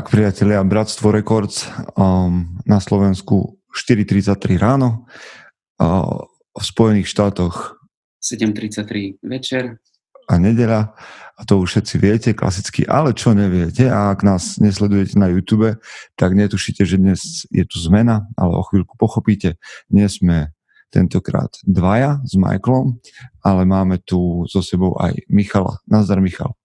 Tak, priatelia, Bratstvo Records um, na Slovensku 4.33 ráno, uh, v Spojených štátoch 7.33 večer. A nedela, a to už všetci viete, klasicky, ale čo neviete, a ak nás nesledujete na YouTube, tak netušíte, že dnes je tu zmena, ale o chvíľku pochopíte, dnes sme tentokrát dvaja s Michaelom, ale máme tu so sebou aj Michala. Nazdar, Michal.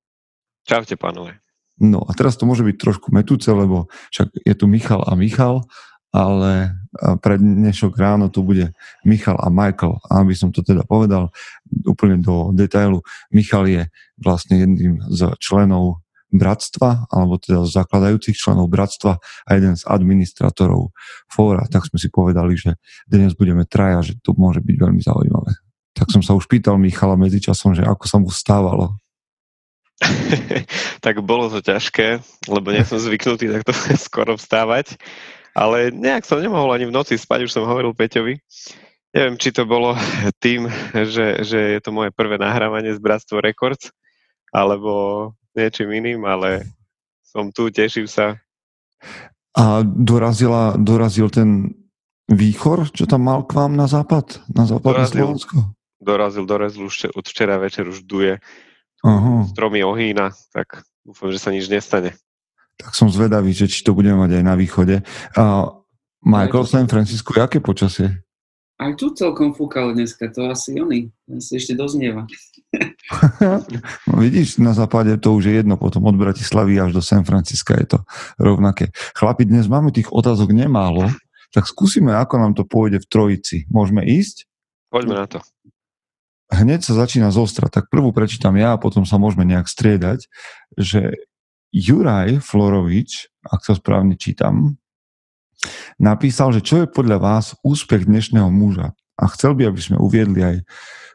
Čaute, pánové. No a teraz to môže byť trošku metúce, lebo však je tu Michal a Michal, ale pre dnešok ráno tu bude Michal a Michael. A aby som to teda povedal úplne do detailu, Michal je vlastne jedným z členov bratstva, alebo teda z zakladajúcich členov bratstva a jeden z administratorov fóra, tak sme si povedali, že dnes budeme traja, že to môže byť veľmi zaujímavé. Tak som sa už pýtal Michala medzičasom, že ako sa mu stávalo. tak bolo to ťažké, lebo nie som zvyknutý takto skoro vstávať, ale nejak som nemohol ani v noci spať, už som hovoril Peťovi. Neviem, či to bolo tým, že, že je to moje prvé nahrávanie z Bratstvo Records, alebo niečím iným, ale som tu, teším sa. A dorazila, dorazil ten výchor, čo tam mal k vám na západ? Na západ dorazil, Slovensko? Dorazil, dorazil už od včera večer už duje. Uh-huh. Stromy ohýna, tak dúfam, že sa nič nestane. Tak som zvedavý, že či to budeme mať aj na východe. Uh, Michael, San Francisco, aké počasie? Aj tu celkom fúkalo dneska, to asi oni, si ešte doznieva. no vidíš, na západe to už je jedno, potom od Bratislavy až do San Francisca je to rovnaké. Chlapi, dnes máme tých otázok nemálo, tak skúsime, ako nám to pôjde v trojici. Môžeme ísť? Poďme na to. Hneď sa začína zostra, tak prvú prečítam ja a potom sa môžeme nejak striedať, že Juraj Florovič, ak sa správne čítam, napísal, že čo je podľa vás úspech dnešného muža. A chcel by, aby sme uviedli aj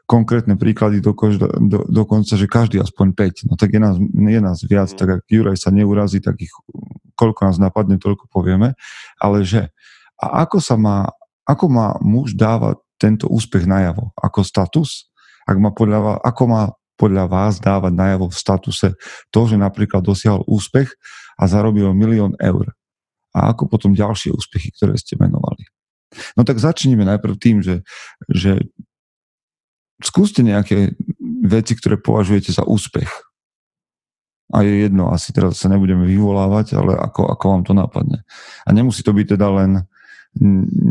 konkrétne príklady do, do, dokonca, že každý aspoň 5. No tak je nás, je nás viac, mm. tak ak Juraj sa neurazí, tak ich koľko nás napadne, toľko povieme. Ale že a ako sa má, ako má muž dávať tento úspech najavo? Ako status? Ak má podľa, ako má podľa vás dávať najavo v statuse to, že napríklad dosiahol úspech a zarobil milión eur? a ako potom ďalšie úspechy, ktoré ste menovali. No tak začneme najprv tým, že, že skúste nejaké veci, ktoré považujete za úspech. A je jedno, asi teraz sa nebudeme vyvolávať, ale ako, ako vám to napadne. A nemusí to byť teda len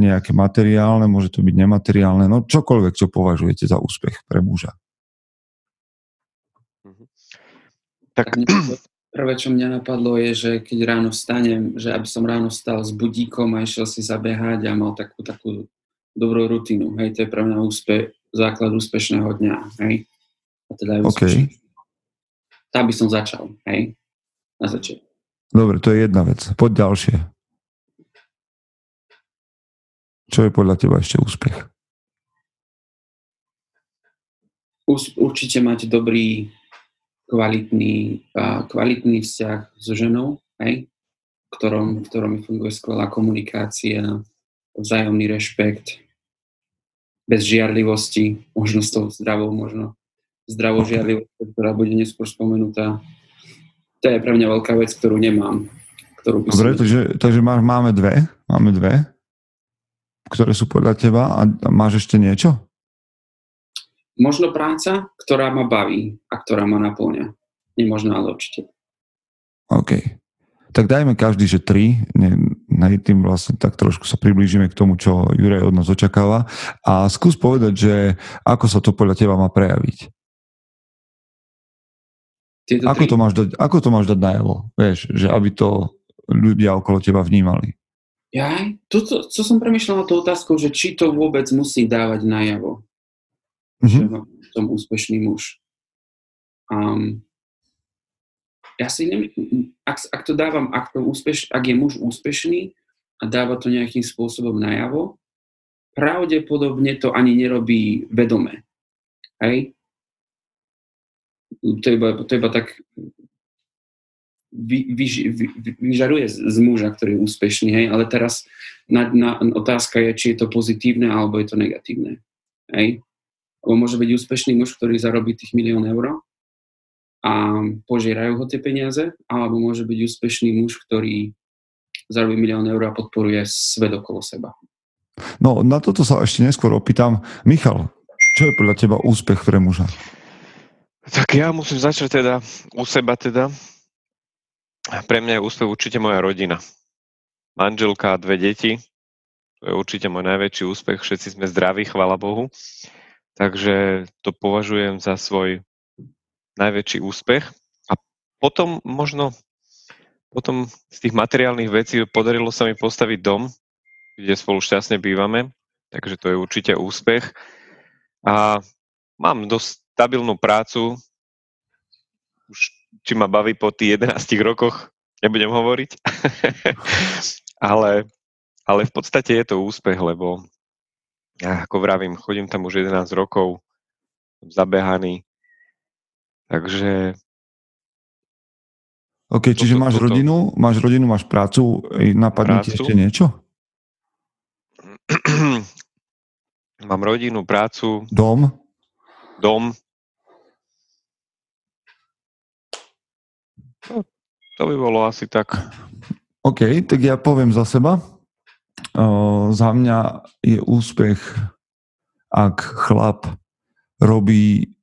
nejaké materiálne, môže to byť nemateriálne, no čokoľvek, čo považujete za úspech pre muža. Mhm. Tak Prvé, čo mňa napadlo, je, že keď ráno vstanem, že aby som ráno stal s budíkom a išiel si zabehať a mal takú, takú dobrú rutinu. Hej, to je pre mňa úspe, základ úspešného dňa. Hej. A teda aj okay. Tá by som začal. Hej. Na začiatku. Dobre, to je jedna vec. Poď ďalšie. Čo je podľa teba ešte úspech? Určite mať dobrý kvalitný, kvalitný vzťah so ženou, hej, v ktorom, v ktorom funguje skvelá komunikácia, vzájomný rešpekt, bez žiarlivosti, možno s tou zdravou, možno zdravou žiarlivosťou, ktorá bude neskôr spomenutá. To je pre mňa veľká vec, ktorú nemám. Ktorú by Dobre, som... takže, takže máme dve, máme dve, ktoré sú podľa teba a máš ešte niečo? Možno práca, ktorá ma baví a ktorá ma naplňa. Nemožno, ale určite. OK. Tak dajme každý, že tri. Na tým vlastne tak trošku sa priblížime k tomu, čo Juraj od nás očakáva. A skús povedať, že ako sa to podľa teba má prejaviť. ako to, máš dať, ako to máš dať najavo? Vieš, že aby to ľudia okolo teba vnímali. Ja, to, to, to som premyšľal na tú otázku, že či to vôbec musí dávať najavo mm-hmm. že som úspešný muž. Um, ja si neviem, ak, ak to dávam, ak, to úspeš, ak je muž úspešný a dáva to nejakým spôsobom najavo, pravdepodobne to ani nerobí vedome. Hej? To iba, to iba tak vy, vy, vy, vyžaruje z, z muža, ktorý je úspešný, hej? ale teraz na, na, otázka je, či je to pozitívne alebo je to negatívne. Hej? Lebo môže byť úspešný muž, ktorý zarobí tých milión eur a požierajú ho tie peniaze, alebo môže byť úspešný muž, ktorý zarobí milión eur a podporuje svet okolo seba. No, na toto sa ešte neskôr opýtam. Michal, čo je podľa teba úspech pre muža? Tak ja musím začať teda u seba teda. Pre mňa je úspech určite moja rodina. Manželka a dve deti. To je určite môj najväčší úspech. Všetci sme zdraví, chvala Bohu. Takže to považujem za svoj najväčší úspech. A potom možno potom z tých materiálnych vecí podarilo sa mi postaviť dom, kde spolu šťastne bývame, takže to je určite úspech. A mám dosť stabilnú prácu, už či ma baví po tých 11 rokoch, nebudem hovoriť, ale, ale v podstate je to úspech, lebo ja ako vravím, chodím tam už 11 rokov, zabehaný, takže... OK, čiže toto, máš toto... rodinu, máš rodinu, máš prácu, napadne ti ešte niečo? Mám rodinu, prácu. Dom? Dom. To by bolo asi tak. OK, tak ja poviem za seba. Uh, za mňa je úspech, ak chlap robí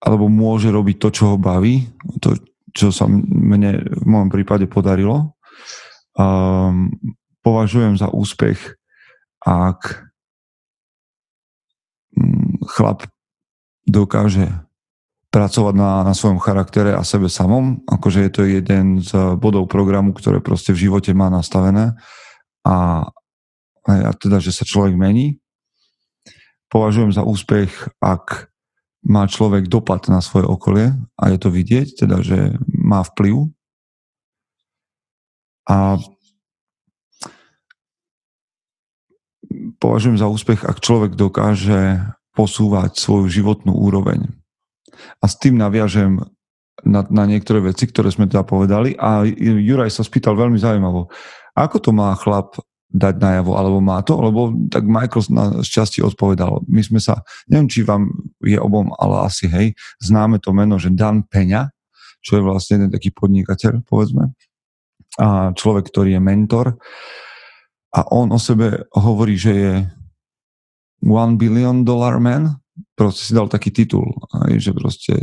alebo môže robiť to, čo ho baví, to, čo sa mne v môjom prípade podarilo. Um, považujem za úspech, ak mm, chlap dokáže pracovať na, na svojom charaktere a sebe samom, akože je to jeden z bodov programu, ktoré proste v živote má nastavené a, a teda, že sa človek mení. Považujem za úspech, ak má človek dopad na svoje okolie a je to vidieť, teda, že má vplyv. A považujem za úspech, ak človek dokáže posúvať svoju životnú úroveň. A s tým naviažem na, na niektoré veci, ktoré sme teda povedali. A Juraj sa spýtal veľmi zaujímavo, ako to má chlap dať najavo, alebo má to, lebo tak Michael na šťastie odpovedal. My sme sa, neviem, či vám je obom, ale asi hej, známe to meno, že Dan Peňa, čo je vlastne jeden taký podnikateľ, povedzme, a človek, ktorý je mentor. A on o sebe hovorí, že je one billion dollar man, proste si dal taký titul, aj, že proste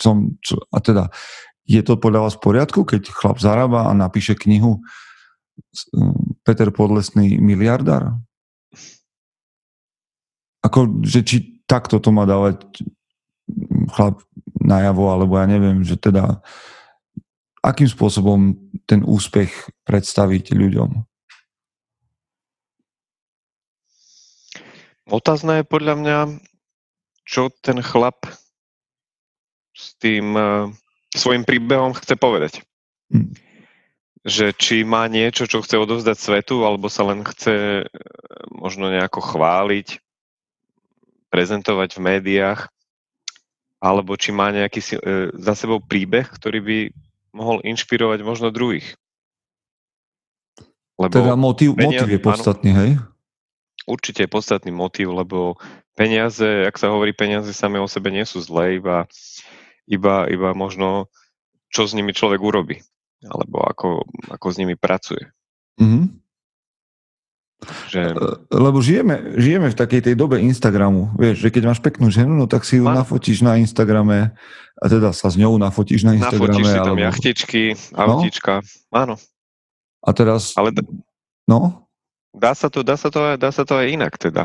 som, čo, a teda je to podľa vás v poriadku, keď chlap zarába a napíše knihu Peter Podlesný miliardár? Ako, že či takto to má dávať chlap najavo, alebo ja neviem, že teda akým spôsobom ten úspech predstaviť ľuďom? Otázne je podľa mňa, čo ten chlap s tým uh, svojim príbehom chce povedať. Hm. Že či má niečo, čo chce odovzdať svetu, alebo sa len chce uh, možno nejako chváliť, prezentovať v médiách, alebo či má nejaký uh, za sebou príbeh, ktorý by mohol inšpirovať možno druhých. Lebo teda motiv, motiv je podstatný, áno, hej? Určite je podstatný motiv, lebo peniaze, ak sa hovorí, peniaze same o sebe nie sú zlé, iba, iba, iba možno, čo s nimi človek urobí, alebo ako, ako s nimi pracuje. Mm-hmm. Že... Lebo žijeme, žijeme v takej tej dobe Instagramu. Vieš, že keď máš peknú ženu, no tak si ju Man... nafotíš na Instagrame a teda sa s ňou nafotíš na Instagrame. Nafotíš si tam alebo... jachtičky, autička. No? Áno. A teraz... Ale... No? Dá sa to, dá sa to, dá sa to aj inak teda.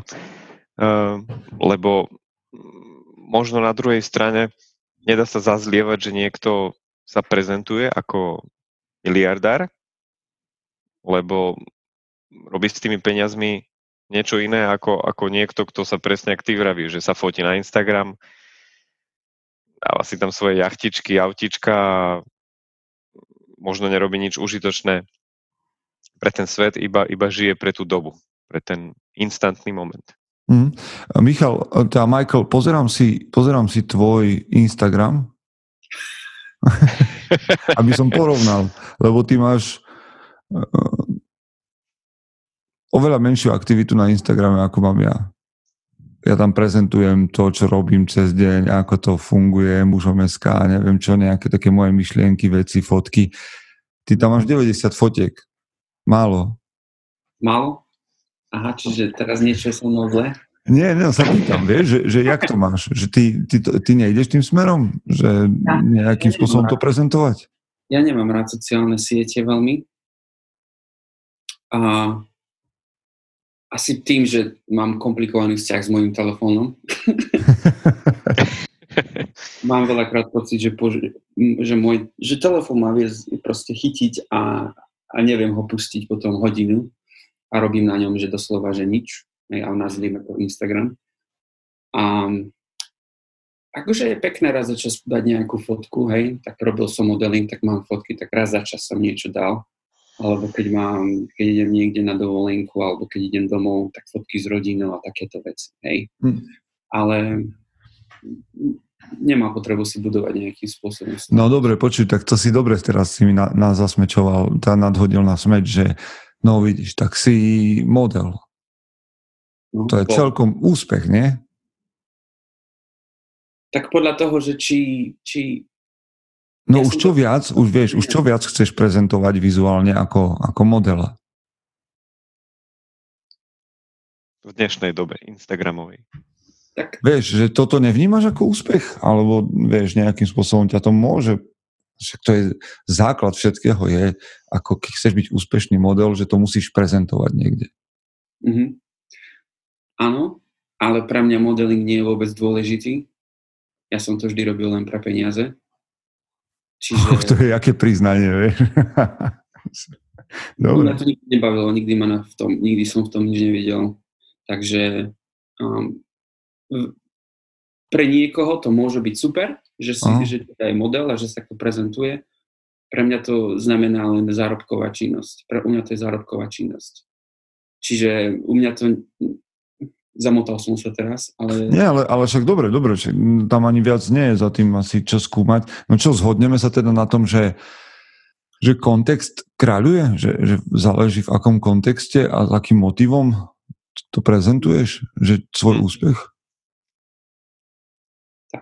Ehm, lebo možno na druhej strane nedá sa zazlievať, že niekto sa prezentuje ako miliardár, lebo robí s tými peniazmi niečo iné ako, ako niekto, kto sa presne ak ty vraví, že sa fotí na Instagram, dáva si tam svoje jachtičky, autička a možno nerobí nič užitočné pre ten svet, iba, iba žije pre tú dobu, pre ten instantný moment. Mm. Michal, tá Michael, pozerám si, pozerám si tvoj Instagram, aby som porovnal, lebo ty máš uh, oveľa menšiu aktivitu na Instagrame, ako mám ja. ja tam prezentujem to, čo robím cez deň, ako to funguje, mužom SK, neviem čo, nejaké také moje myšlienky, veci, fotky. Ty tam máš 90 fotiek. Málo. Málo? Aha, čiže teraz niečo som mnou zle? Nie, nie, sa pýtam, vieš, že, že jak to máš? Že ty, ty, ty nejdeš tým smerom? Že nejakým spôsobom to prezentovať? Ja nemám rád sociálne siete veľmi. A asi tým, že mám komplikovaný vzťah s mojim telefónom. mám veľakrát pocit, že, po, že, môj, že telefón má vie proste chytiť a, a neviem ho pustiť potom hodinu a robím na ňom, že doslova, že nič ale nazvime to Instagram. A akože je pekné raz za čas dať nejakú fotku, hej, tak robil som modeling, tak mám fotky, tak raz za čas som niečo dal. Alebo keď mám, keď idem niekde na dovolenku, alebo keď idem domov, tak fotky s rodinou a takéto veci, hej. Hm. Ale nemá potrebu si budovať nejakým spôsobom. No dobre, počuj, tak to si dobre teraz si mi na, nás zasmečoval, tá nadhodil na smeč, že no vidíš, tak si model, No, to je po... celkom úspech, nie? Tak podľa toho, že či... či... No ja už čo to... viac, už vieš, už čo viac chceš prezentovať vizuálne ako, ako modela? V dnešnej dobe Instagramovej. Tak. Vieš, že toto nevnímaš ako úspech? Alebo vieš, nejakým spôsobom ťa to môže však to je základ všetkého je, ako keď chceš byť úspešný model, že to musíš prezentovať niekde. Mm-hmm. Áno, ale pre mňa modeling nie je vôbec dôležitý. Ja som to vždy robil len pre peniaze. Čiže... Oh, to je aké priznanie, vieš. Dobre. Mňa to nikdy nebavilo, nikdy, ma v tom, nikdy som v tom nič nevidel. Takže um, pre niekoho to môže byť super, že si že je model a že sa to prezentuje. Pre mňa to znamená len zárobková činnosť. Pre u mňa to je zárobková činnosť. Čiže u mňa to zamotal som sa teraz, ale... Nie, ale, ale však dobre, dobre, však tam ani viac nie je za tým asi čo skúmať. No čo, zhodneme sa teda na tom, že, že kontext kráľuje? Že, že záleží v akom kontexte a s akým motivom to prezentuješ? Že svoj hm. úspech?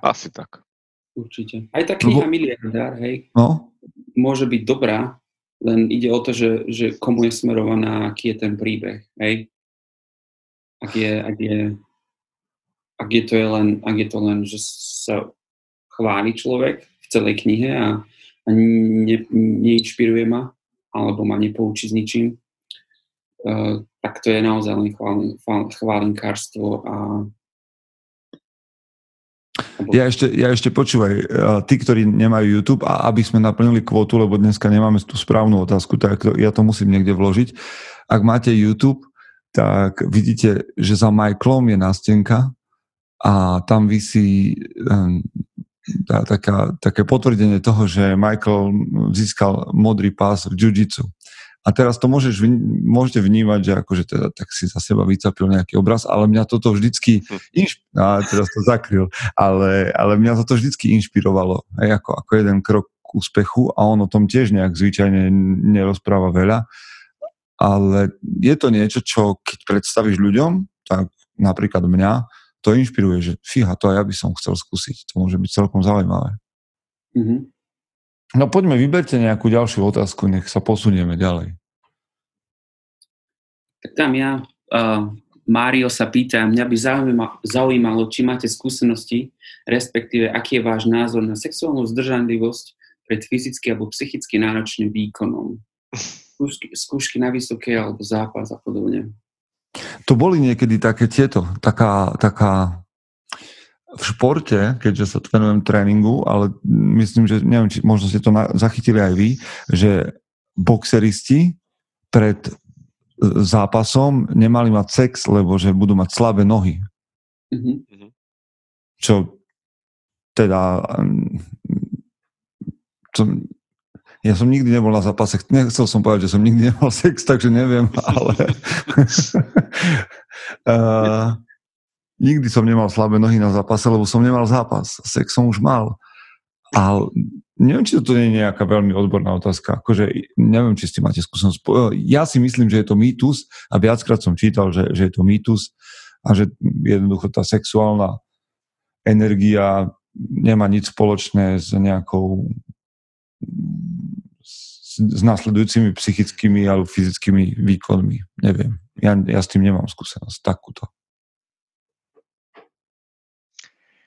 Asi tak. Určite. Aj tá kniha no, Miliardár, hej, no? môže byť dobrá, len ide o to, že, že komu je smerovaná, aký je ten príbeh, hej ak je, ak je, ak je to je len, ak je to len, že sa chváli človek v celej knihe a, a ne, neinšpiruje ma, alebo ma nepoučí s ničím, uh, tak to je naozaj len chválinkárstvo a ja ešte, ja ešte počúvaj, e, tí, ktorí nemajú YouTube, a aby sme naplnili kvotu, lebo dneska nemáme tú správnu otázku, tak ja to musím niekde vložiť. Ak máte YouTube, tak vidíte, že za Michaelom je nástenka a tam vysí taká, také potvrdenie toho, že Michael získal modrý pás v jiu-jitsu. A teraz to môžeš, môžete vnímať, že akože teda tak si za seba vycapil nejaký obraz, ale mňa toto vždycky, hm. inš... a teraz to zakryl, ale, ale mňa toto vždycky inšpirovalo, aj ako, ako jeden krok k úspechu a on o tom tiež nejak zvyčajne nerozpráva veľa ale je to niečo, čo keď predstavíš ľuďom, tak napríklad mňa, to inšpiruje, že fíha, to aj ja by som chcel skúsiť. To môže byť celkom zaujímavé. Mm-hmm. No poďme, vyberte nejakú ďalšiu otázku, nech sa posunieme ďalej. Tak tam ja, uh, Mário sa pýta, mňa by zaujímalo, zaujímalo, či máte skúsenosti, respektíve aký je váš názor na sexuálnu zdržanlivosť pred fyzicky alebo psychicky náročným výkonom. skúšky, skúšky na vysoké alebo zápas a podobne. To boli niekedy také tieto, taká, taká v športe, keďže sa venujem tréningu, ale myslím, že neviem, či možno ste to na, zachytili aj vy, že boxeristi pred e, zápasom nemali mať sex, lebo že budú mať slabé nohy. Mm-hmm. Čo teda to, ja som nikdy nebol na zápase. Nechcel som povedať, že som nikdy nemal sex, takže neviem, ale... uh, nikdy som nemal slabé nohy na zápase, lebo som nemal zápas. Sex som už mal. Ale neviem, či to nie je nejaká veľmi odborná otázka. Akože, neviem, či ste máte skúsenosť. Ja si myslím, že je to mýtus a viackrát som čítal, že, že je to mýtus, a že jednoducho tá sexuálna energia nemá nič spoločné s nejakou s následujúcimi psychickými alebo fyzickými výkonmi. Neviem. Ja, ja s tým nemám skúsenosť takúto.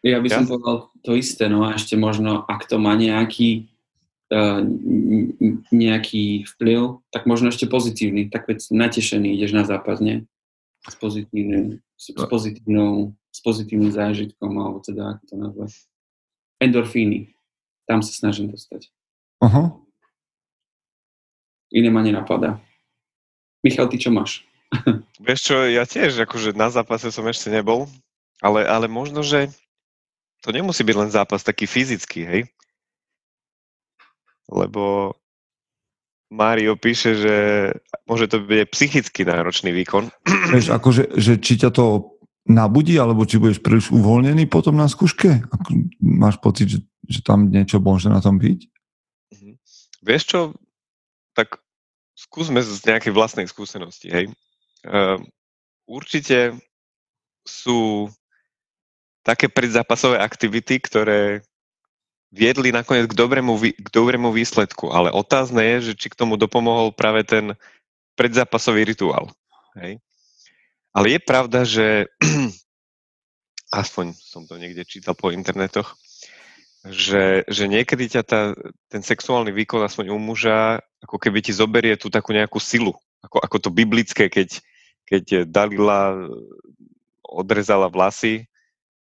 Ja by som ja? povedal to isté, no a ešte možno, ak to má nejaký uh, nejaký vplyv, tak možno ešte pozitívny, tak veď natešený ideš na zápas, nie? S pozitívnym, s, s pozitívnou, s pozitívnym zážitkom, alebo teda, ako to nazvať. Endorfíny. Tam sa snažím dostať. Aha. Iné ma nenapadá. Michal, ty čo máš? Vieš čo, ja tiež akože na zápase som ešte nebol, ale, ale možno, že to nemusí byť len zápas taký fyzický, hej? Lebo Mário píše, že môže to byť psychicky náročný výkon. Vieš, akože, že či ťa to nabudí, alebo či budeš príliš uvoľnený potom na skúške? Ako, máš pocit, že, že tam niečo môže na tom byť? Mhm. Vieš čo, tak skúsme z nejakej vlastnej skúsenosti, hej. Uh, určite sú také predzápasové aktivity, ktoré viedli nakoniec k dobrému, k dobrému výsledku. Ale otázne je, že či k tomu dopomohol práve ten predzápasový rituál. Hej? Ale je pravda, že aspoň som to niekde čítal po internetoch, že, že niekedy ťa tá, ten sexuálny výkon aspoň u muža ako keby ti zoberie tú takú nejakú silu. Ako, ako to biblické, keď, keď Dalila odrezala vlasy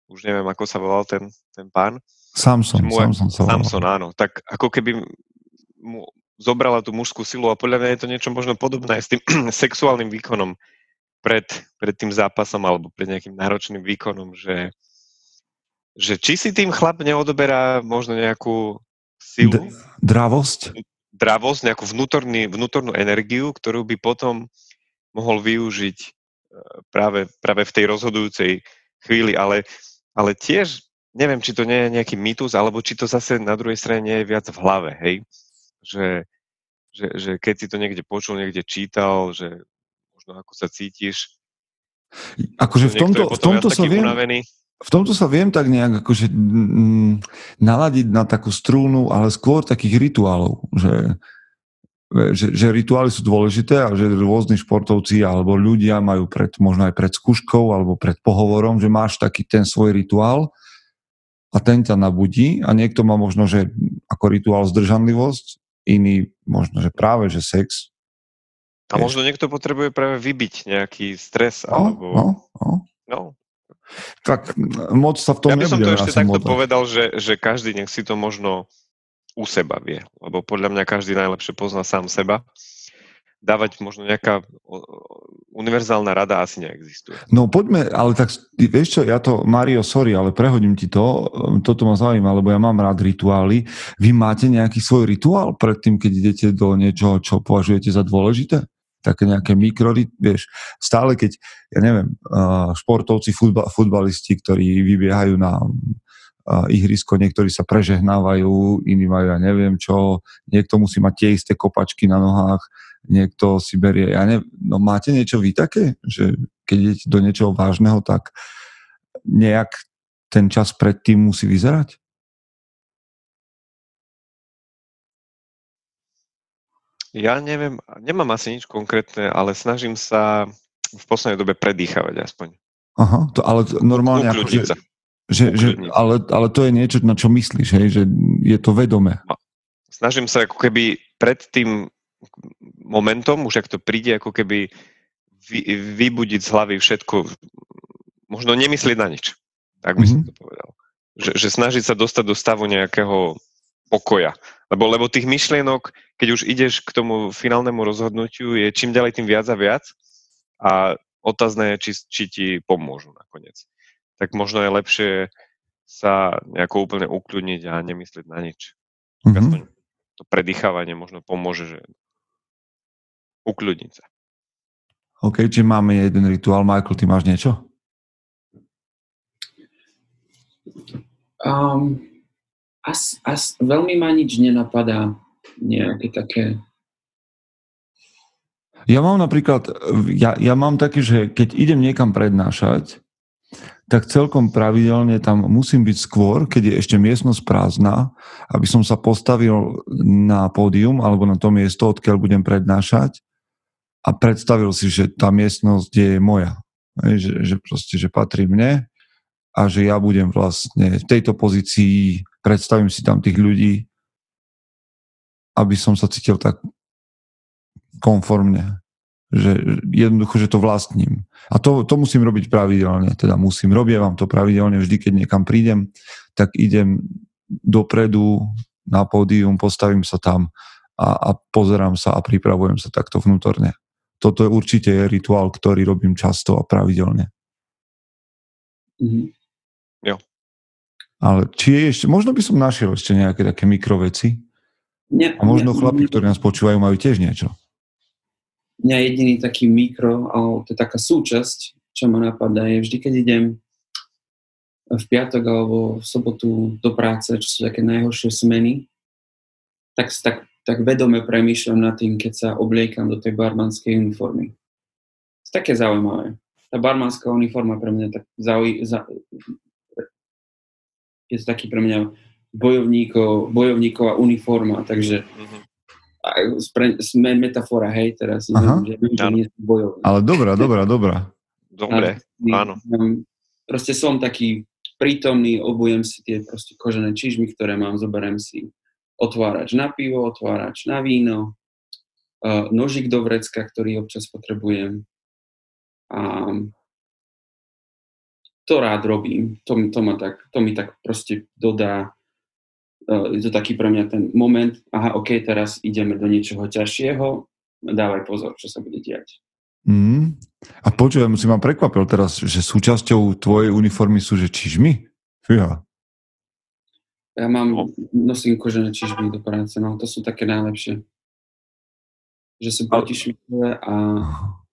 už neviem, ako sa volal ten, ten pán. Samson, mu, Samson sa Samson, áno. Tak ako keby mu zobrala tú mužskú silu a podľa mňa je to niečo možno podobné s tým sexuálnym výkonom pred, pred tým zápasom alebo pred nejakým náročným výkonom, že, že či si tým chlap neodoberá možno nejakú silu. D- dravosť? Dravosť, nejakú vnútorný, vnútornú energiu, ktorú by potom mohol využiť e, práve, práve v tej rozhodujúcej chvíli, ale ale tiež neviem, či to nie je nejaký mýtus, alebo či to zase na druhej strane nie je viac v hlave, hej? Že, že, že keď si to niekde počul, niekde čítal, že možno ako sa cítiš. Akože v tomto, v tomto sa viem, unavený. v tomto sa viem tak nejak akože mm, naladiť na takú strúnu, ale skôr takých rituálov, že, že, že rituály sú dôležité a že rôzni športovci alebo ľudia majú pred, možno aj pred skúškou alebo pred pohovorom, že máš taký ten svoj rituál a ten ťa nabudí a niekto má možno, že ako rituál zdržanlivosť, iný možno, že práve, že sex. A možno niekto potrebuje práve vybiť nejaký stres no, alebo... No, no. no. Tak moc sa v tom Ja by som to ešte takto modať. povedal, že, že každý nech si to možno u seba vie, lebo podľa mňa každý najlepšie pozná sám seba. Dávať možno nejaká univerzálna rada asi neexistuje. No poďme, ale tak vieš čo, ja to, Mario, sorry, ale prehodím ti to, toto ma zaujíma, lebo ja mám rád rituály. Vy máte nejaký svoj rituál predtým, keď idete do niečoho, čo považujete za dôležité? také nejaké mikro, vieš, stále keď, ja neviem, športovci, futbal, futbalisti, ktorí vybiehajú na ihrisko, niektorí sa prežehnávajú, iní majú ja neviem čo, niekto musí mať tie isté kopačky na nohách, niekto si berie, ja neviem, no máte niečo vy také, že keď idete do niečoho vážneho, tak nejak ten čas predtým musí vyzerať? Ja neviem, nemám asi nič konkrétne, ale snažím sa v poslednej dobe predýchavať aspoň. Aha, to, ale normálne ako, že, že, že, ale, ale to je niečo, na čo myslíš, hej? že je to vedomé. Snažím sa ako keby pred tým momentom, už ak to príde, ako keby vy, vybudiť z hlavy všetko, možno nemyslieť na nič. Tak by mm-hmm. som mhm. to povedal. Že, že snažiť sa dostať do stavu nejakého pokoja. Lebo, lebo tých myšlienok, keď už ideš k tomu finálnemu rozhodnutiu, je čím ďalej tým viac a viac. A otázne je, či, či ti pomôžu nakoniec tak možno je lepšie sa nejako úplne ukľudniť a nemyslieť na nič. Mm-hmm. Aspoň to predýchávanie možno pomôže, že ukľudniť sa. OK, či máme jeden rituál. Michael, ty máš niečo? Um, as, as, veľmi ma nič nenapadá nejaké také Ja mám napríklad, ja, ja mám také, že keď idem niekam prednášať, tak celkom pravidelne tam musím byť skôr, keď je ešte miestnosť prázdna, aby som sa postavil na pódium alebo na to miesto, odkiaľ budem prednášať a predstavil si, že tá miestnosť je moja. Že, že proste, že patrí mne a že ja budem vlastne v tejto pozícii, predstavím si tam tých ľudí, aby som sa cítil tak konformne. Že jednoducho, že to vlastním. A to, to musím robiť pravidelne. Teda musím, robia vám to pravidelne vždy, keď niekam prídem, tak idem dopredu na pódium, postavím sa tam a, a pozerám sa a pripravujem sa takto vnútorne toto je určite je rituál, ktorý robím často a pravidelne. Mm-hmm. Jo. Ale či je ešte, možno by som našiel ešte nejaké také mikroveci. Nie, a možno nie, chlapi, ktorí nás počúvajú, majú tiež niečo. Mňa jediný taký mikro, alebo to je taká súčasť, čo ma napadá, je vždy, keď idem v piatok alebo v sobotu do práce, čo sú také najhoršie smeny, tak, tak tak vedome premýšľam nad tým, keď sa obliekam do tej barmanskej uniformy. To je také zaujímavé. Tá barmanská uniforma pre mňa tak zauj... za... je to taký pre mňa bojovníkov, bojovníková uniforma, takže mm-hmm. Spre, sme metafora, hej, teraz, Aha. že, že nie som bojovník. Ale dobrá, dobrá, dobrá. Dobre, áno. Proste som taký prítomný, obujem si tie proste kožené čižmy, ktoré mám, zoberiem si otvárač na pivo, otvárač na víno, nožik do vrecka, ktorý občas potrebujem. A to rád robím. To, to, ma tak, to mi tak proste dodá, je to taký pre mňa ten moment, aha, ok, teraz ideme do niečoho ťažšieho, dávaj pozor, čo sa bude diať. Mm. A počujem, si ma prekvapil teraz, že súčasťou tvojej uniformy sú že čižmy? Fíha. Ja mám, no. nosím kožené čižmy do práce, no to sú také najlepšie. Že sú protišmikové a,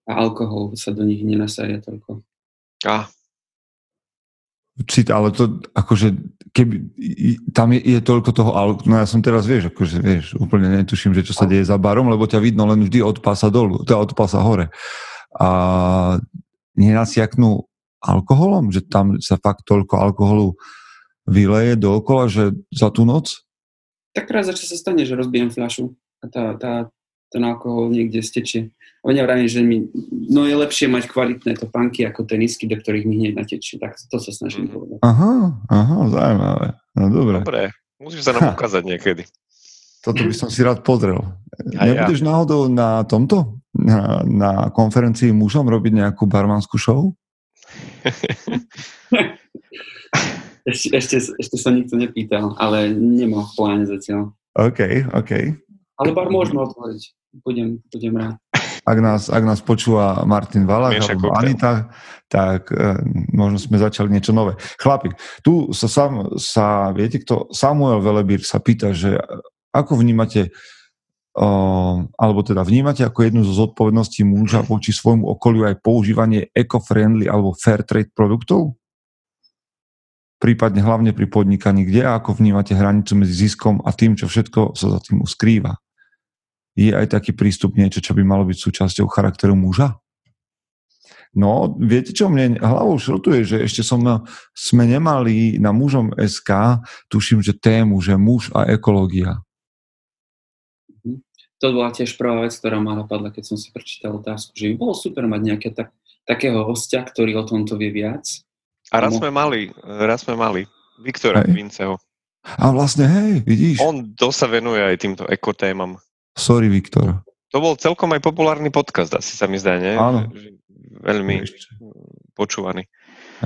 a alkohol sa do nich nenasadia toľko. A. Cít, ale to akože, keby, tam je, je toľko toho alkoholu, no ja som teraz, vieš, akože, vieš, úplne netuším, že čo sa deje za barom, lebo ťa vidno len vždy od pása dolu, teda od pása hore. A nenasiaknú alkoholom, že tam sa fakt toľko alkoholu vyleje dookola, že za tú noc? Tak raz čas sa stane, že rozbijem fľašu a tá, tá, ten alkohol niekde stečie. Oni vravím, že mi, no je lepšie mať kvalitné topánky ako tenisky, do ktorých mi hneď natečie. Tak to sa snažím mm. povedať. Aha, aha, zaujímavé. No dobre. Dobre, musíš sa nám ukázať niekedy. Toto by som si rád pozrel. Aj Nebudeš ja. náhodou na tomto, na, na konferencii mužom robiť nejakú barmanskú show? Ešte, ešte, ešte sa nikto nepýtal, ale nemám v pláne zatiaľ. OK, OK. Ale bar môžeme otvoriť. Budem, budem rád. Ak nás, ak nás počúva Martin Valach alebo Anita, tak e, možno sme začali niečo nové. Chlapi, tu sa, sam, sa viete kto, Samuel Velebír sa pýta, že ako vnímate o, alebo teda vnímate ako jednu zo zodpovedností muža voči svojmu okoliu aj používanie eco-friendly alebo fair trade produktov? prípadne hlavne pri podnikaní, kde a ako vnímate hranicu medzi ziskom a tým, čo všetko sa za tým uskrýva. Je aj taký prístup niečo, čo by malo byť súčasťou charakteru muža? No, viete čo, mne hlavou šrotuje, že ešte som, sme nemali na mužom SK, tuším, že tému, že muž a ekológia. Mhm. To bola tiež prvá vec, ktorá ma napadla, keď som si prečítal otázku, že by bolo super mať nejaké tak, takého hostia, ktorý o tomto vie viac a raz sme mali, raz sme mali Viktora. Vinceho. A vlastne, hej, vidíš. On dosť sa venuje aj týmto ekotémam. Sorry, Viktor. To bol celkom aj populárny podcast, asi sa mi zdá, nie? Áno. Veľmi Ešte. počúvaný.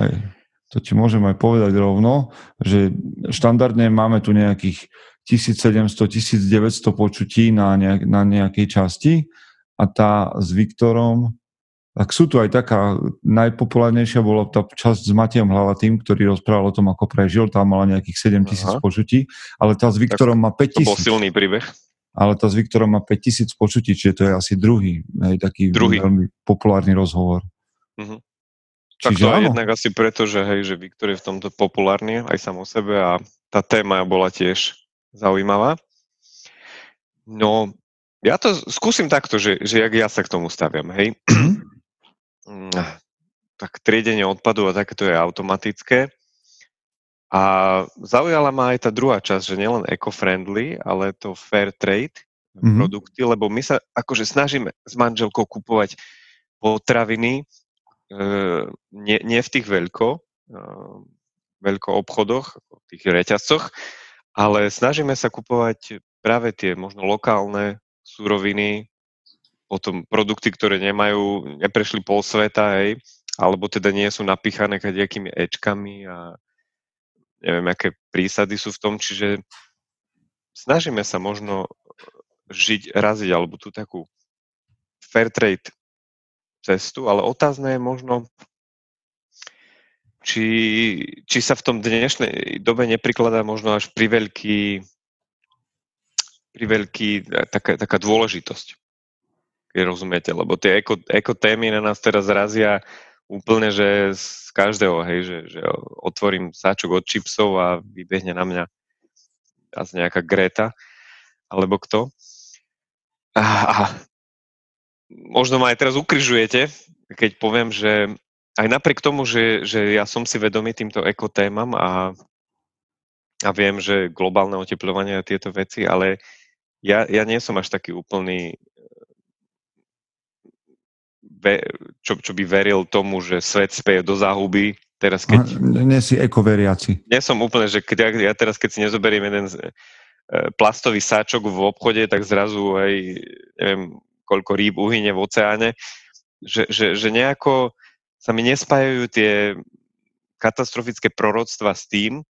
Hej. To ti môžem aj povedať rovno, že štandardne máme tu nejakých 1700-1900 počutí na, nejak, na nejakej časti a tá s Viktorom tak sú tu aj taká, najpopulárnejšia bola tá časť s Matejom Hlavatým, ktorý rozprával o tom, ako prežil, tam mala nejakých 7 tisíc počutí, ale tá s Viktorom tak má 5 tisíc. To bol silný príbeh. Ale tá s Viktorom má 5 tisíc počutí, čiže to je asi druhý, hej, taký druhý. veľmi populárny rozhovor. Uh-huh. Tak Čiže to je jednak asi preto, že, hej, že Viktor je v tomto populárny aj sám o sebe a tá téma bola tiež zaujímavá. No, Ja to skúsim takto, že, že jak ja sa k tomu staviam, hej. Mm, tak triedenie odpadu a takéto je automatické. A zaujala ma aj tá druhá časť, že nielen eco-friendly, ale to fair trade mm-hmm. produkty, lebo my sa akože snažíme s manželkou kupovať potraviny e, nie, nie v tých veľko, e, veľko obchodoch, v tých reťazcoch, ale snažíme sa kupovať práve tie možno lokálne súroviny, potom produkty, ktoré nemajú, neprešli pol sveta, hej, alebo teda nie sú napíchané kadejakými ečkami a neviem, aké prísady sú v tom, čiže snažíme sa možno žiť, raziť, alebo tú takú fair trade cestu, ale otázne je možno, či, či sa v tom dnešnej dobe neprikladá možno až pri veľký, pri veľký taká, taká dôležitosť. Keď rozumiete, lebo tie eko, ekotémy na nás teraz razia úplne, že z každého, hej, že, že otvorím sáčok od čipsov a vybehne na mňa asi nejaká Greta, alebo kto. A, možno ma aj teraz ukryžujete, keď poviem, že aj napriek tomu, že, že ja som si vedomý týmto ekotémam a, a viem, že globálne oteplovanie a tieto veci, ale ja, ja nie som až taký úplný čo, čo by veril tomu, že svet speje do záhuby, teraz keď... Nie si ekoveriaci. Nie som úplne, že keď, ja teraz keď si nezoberiem jeden e, plastový sáčok v obchode, tak zrazu aj neviem, koľko rýb uhyne v oceáne, že, že, že nejako sa mi nespájajú tie katastrofické proroctva s tým,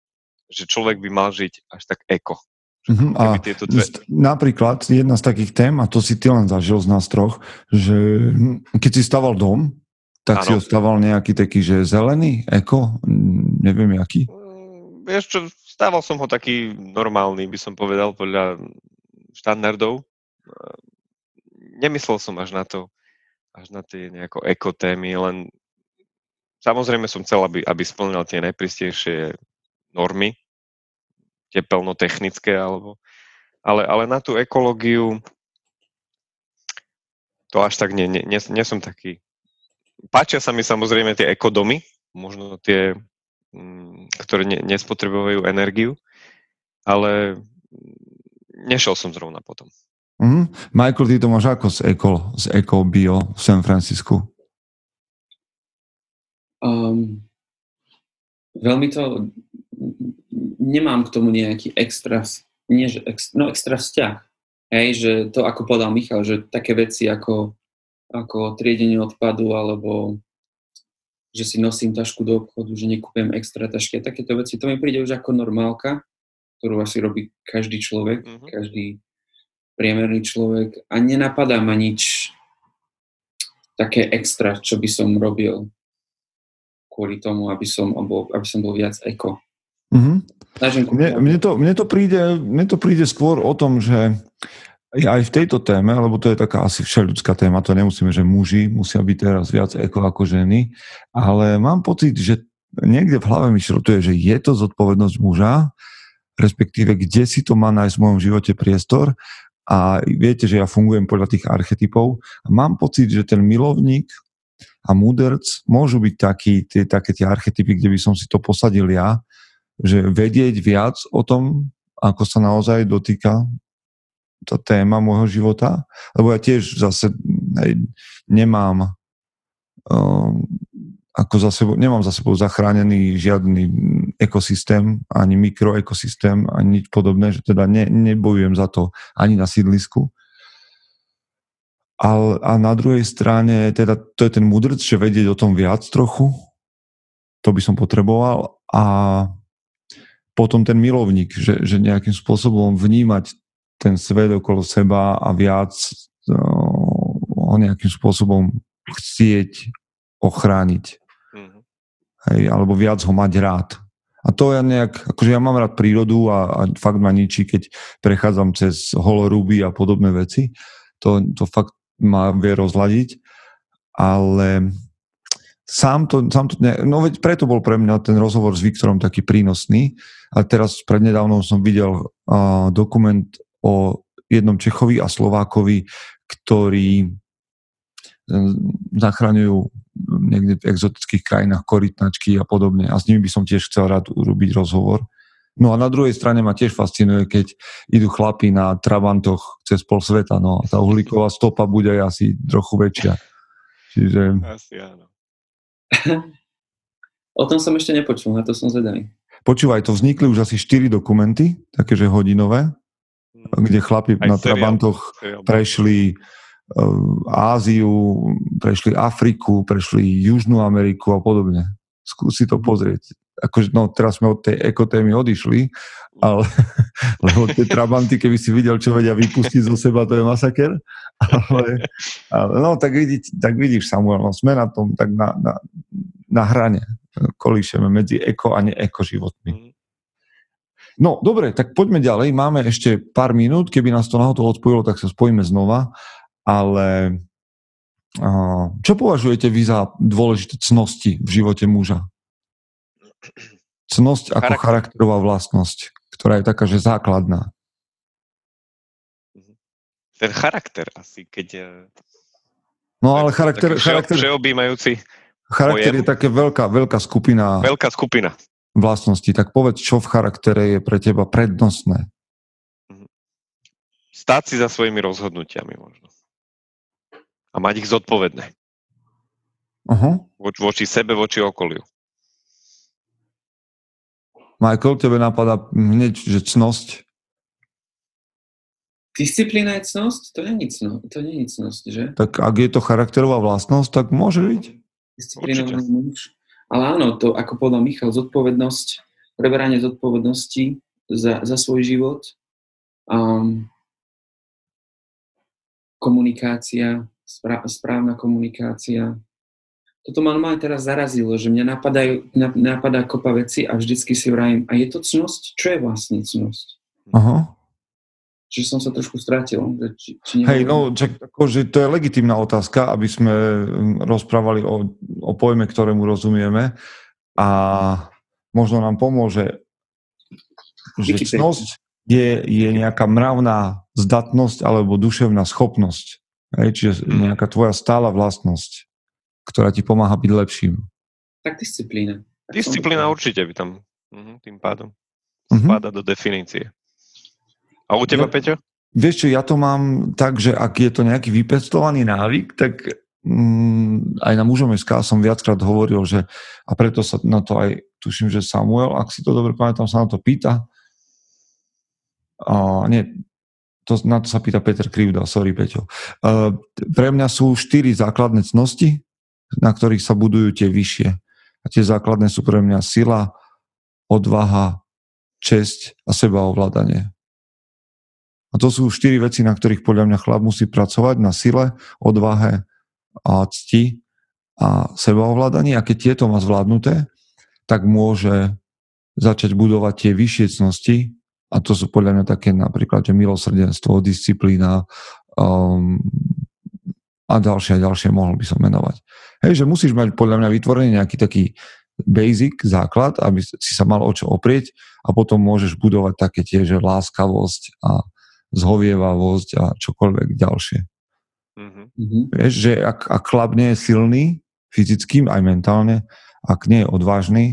že človek by mal žiť až tak eko. Uh-huh. A dve... napríklad jedna z takých tém, a to si ty len zažil z nás troch, že keď si staval dom, tak ano. si ho staval nejaký taký, že zelený, eko, neviem aký? Mm, vieš čo, stával som ho taký normálny, by som povedal, podľa štandardov. Nemyslel som až na to, až na tie nejako ekotémy, len samozrejme som chcel, aby, aby splnil tie najpristejšie normy, tepelno-technické, alebo, ale, ale na tú ekológiu to až tak nie, nie, nie, nie som taký. Páčia sa mi samozrejme tie ekodomy, možno tie, mm, ktoré ne, nespotrebujú energiu, ale nešiel som zrovna potom. Mm. Michael, ty to máš ako z Eco, z Eco Bio v San Francisku? Um, veľmi to nemám k tomu nejaký extra, nie, že ex, no extra vzťah. Hej, že to, ako povedal Michal, že také veci ako, ako triedenie odpadu, alebo že si nosím tašku do obchodu, že nekúpem extra tašky a takéto veci, to mi príde už ako normálka, ktorú asi robí každý človek, mm-hmm. každý priemerný človek a nenapadá ma nič také extra, čo by som robil kvôli tomu, aby som, aby som bol viac eko. Mm-hmm. Mne, mne, to, mne, to príde, mne to príde skôr o tom, že aj v tejto téme, lebo to je taká asi všeľudská téma, to nemusíme, že muži musia byť teraz viac eko ako ženy, ale mám pocit, že niekde v hlave mi šrotuje, že je to zodpovednosť muža, respektíve kde si to má nájsť v mojom živote priestor. A viete, že ja fungujem podľa tých archetypov. A mám pocit, že ten milovník a múderc môžu byť taký, tie, také tie archetypy, kde by som si to posadil ja, že vedieť viac o tom, ako sa naozaj dotýka tá téma môjho života, lebo ja tiež zase hej, nemám um, ako za sebou, nemám za sebou zachránený žiadny ekosystém, ani mikroekosystém, ani nič podobné, že teda ne, nebojujem za to ani na sídlisku. A, a na druhej strane, teda to je ten mudrc, že vedieť o tom viac trochu, to by som potreboval a potom ten milovník, že, že nejakým spôsobom vnímať ten svet okolo seba a viac no, ho nejakým spôsobom chcieť ochrániť. Mm-hmm. Hej, alebo viac ho mať rád. A to ja nejak, akože ja mám rád prírodu a, a fakt ma ničí, keď prechádzam cez holoruby a podobné veci. To, to fakt ma vie rozladiť. Ale sám to, sám to ne, no veď preto bol pre mňa ten rozhovor s Viktorom taký prínosný. A teraz prednedávnom som videl uh, dokument o jednom Čechovi a Slovákovi, ktorí zachraňujú niekde v exotických krajinách korytnačky a podobne. A s nimi by som tiež chcel rád urobiť rozhovor. No a na druhej strane ma tiež fascinuje, keď idú chlapi na trabantoch cez pol sveta, no a tá uhlíková stopa bude asi trochu väčšia. Čiže... Asi áno. o tom som ešte nepočul, na to som zvedavý. Počúvaj, to vznikli už asi 4 dokumenty, takéže hodinové, mm. kde chlapi Aj na seriál. trabantoch prešli uh, Áziu, prešli Afriku, prešli Južnú Ameriku a podobne. Skúsi to mhm. pozrieť. Akože, no, teraz sme od tej ekotémy odišli, ale, lebo tie trabanty, keby si videl, čo vedia vypustiť zo seba, to je masaker. Ale, ale no, tak, vidí, tak vidíš, Samuel, no, sme na tom tak na, na, na hrane kolíšeme medzi eko a neeko životmi. Mhm. No, dobre, tak poďme ďalej. Máme ešte pár minút. Keby nás to náhodou odpojilo, tak sa spojíme znova. Ale čo považujete vy za dôležité cnosti v živote muža? Cnosť ako Charakter. charakterová vlastnosť, ktorá je taká, že základná. Mhm. Ten charakter asi, keď... No ale charakter... charakter všeobjímajúci Charakter pojem. je také veľká, veľká skupina. Veľká skupina. Vlastností. Tak povedz, čo v charaktere je pre teba prednostné? Mhm. Stáť si za svojimi rozhodnutiami možno. A mať ich zodpovedné. Uh-huh. Voč, voči sebe, voči okoliu. Michael, tebe napadá hneď, že cnosť? Disciplína je cnosť? To nie je cnosť, to nie je cnosť, že? Tak ak je to charakterová vlastnosť, tak môže byť disciplinovaný muž. Ale áno, to, ako povedal Michal, zodpovednosť, preberanie zodpovednosti za, za svoj život, um, komunikácia, správna komunikácia. Toto ma aj teraz zarazilo, že mňa napadajú, napadá kopa veci a vždycky si vrajím, a je to cnosť? Čo je vlastne cnosť? Aha. Čiže som sa trošku strátil. Či, či Hej, no, čak, akože to je legitimná otázka, aby sme hm, rozprávali o, o pojme, ktorému rozumieme a možno nám pomôže, že cnosť je, je nejaká mravná zdatnosť alebo duševná schopnosť. Hej, čiže mhm. nejaká tvoja stála vlastnosť, ktorá ti pomáha byť lepším. Tak disciplína. Disciplína určite by tam mhm, tým pádom uh-huh. spada do definície. A u teba, ja, Peťo? Vieš čo, ja to mám tak, že ak je to nejaký vypestovaný návyk, tak mm, aj na mužom SK som viackrát hovoril, že a preto sa na to aj, tuším, že Samuel, ak si to dobre pamätám, sa na to pýta. A, nie, to, na to sa pýta Peter Krivda, sorry Peťo. Uh, pre mňa sú štyri základné cnosti, na ktorých sa budujú tie vyššie. A tie základné sú pre mňa sila, odvaha, česť a sebaovládanie. A to sú štyri veci, na ktorých podľa mňa chlap musí pracovať, na sile, odvahe a cti a sebaovládaní. A keď tieto má zvládnuté, tak môže začať budovať tie vyššie cnosti, a to sú podľa mňa také napríklad, že milosrdenstvo, disciplína um, a ďalšie a ďalšie mohol by som menovať. Hej, že musíš mať podľa mňa vytvorený nejaký taký basic, základ, aby si sa mal o čo oprieť a potom môžeš budovať také tie, že láskavosť a zhovievavosť a čokoľvek ďalšie. Mm-hmm. Vieš, že ak, ak chlap nie je silný, fyzickým aj mentálne, ak nie je odvážny,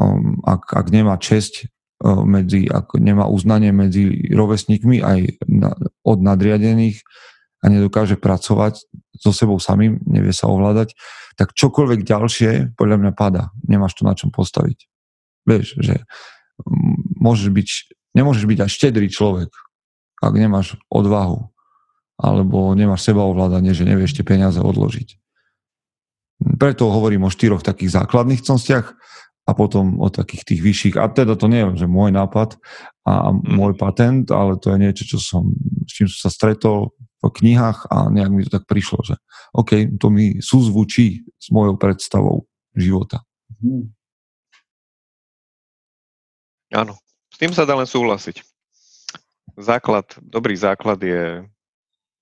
um, ak, ak nemá česť um, medzi, ak nemá uznanie medzi rovesníkmi aj na, od nadriadených a nedokáže pracovať so sebou samým, nevie sa ovládať, tak čokoľvek ďalšie podľa mňa pada. Nemáš to na čom postaviť. Vieš, že môžeš byť, nemôžeš byť aj štedrý človek, ak nemáš odvahu alebo nemáš sebaovládanie, že nevieš tie peniaze odložiť. Preto hovorím o štyroch takých základných cnostiach a potom o takých tých vyšších. A teda to nie je, že môj nápad a mhm. môj patent, ale to je niečo, čo som, s čím som sa stretol v knihách a nejak mi to tak prišlo, že OK, to mi súzvučí s mojou predstavou života. Hmm. Áno, s tým sa dá len súhlasiť základ, dobrý základ je,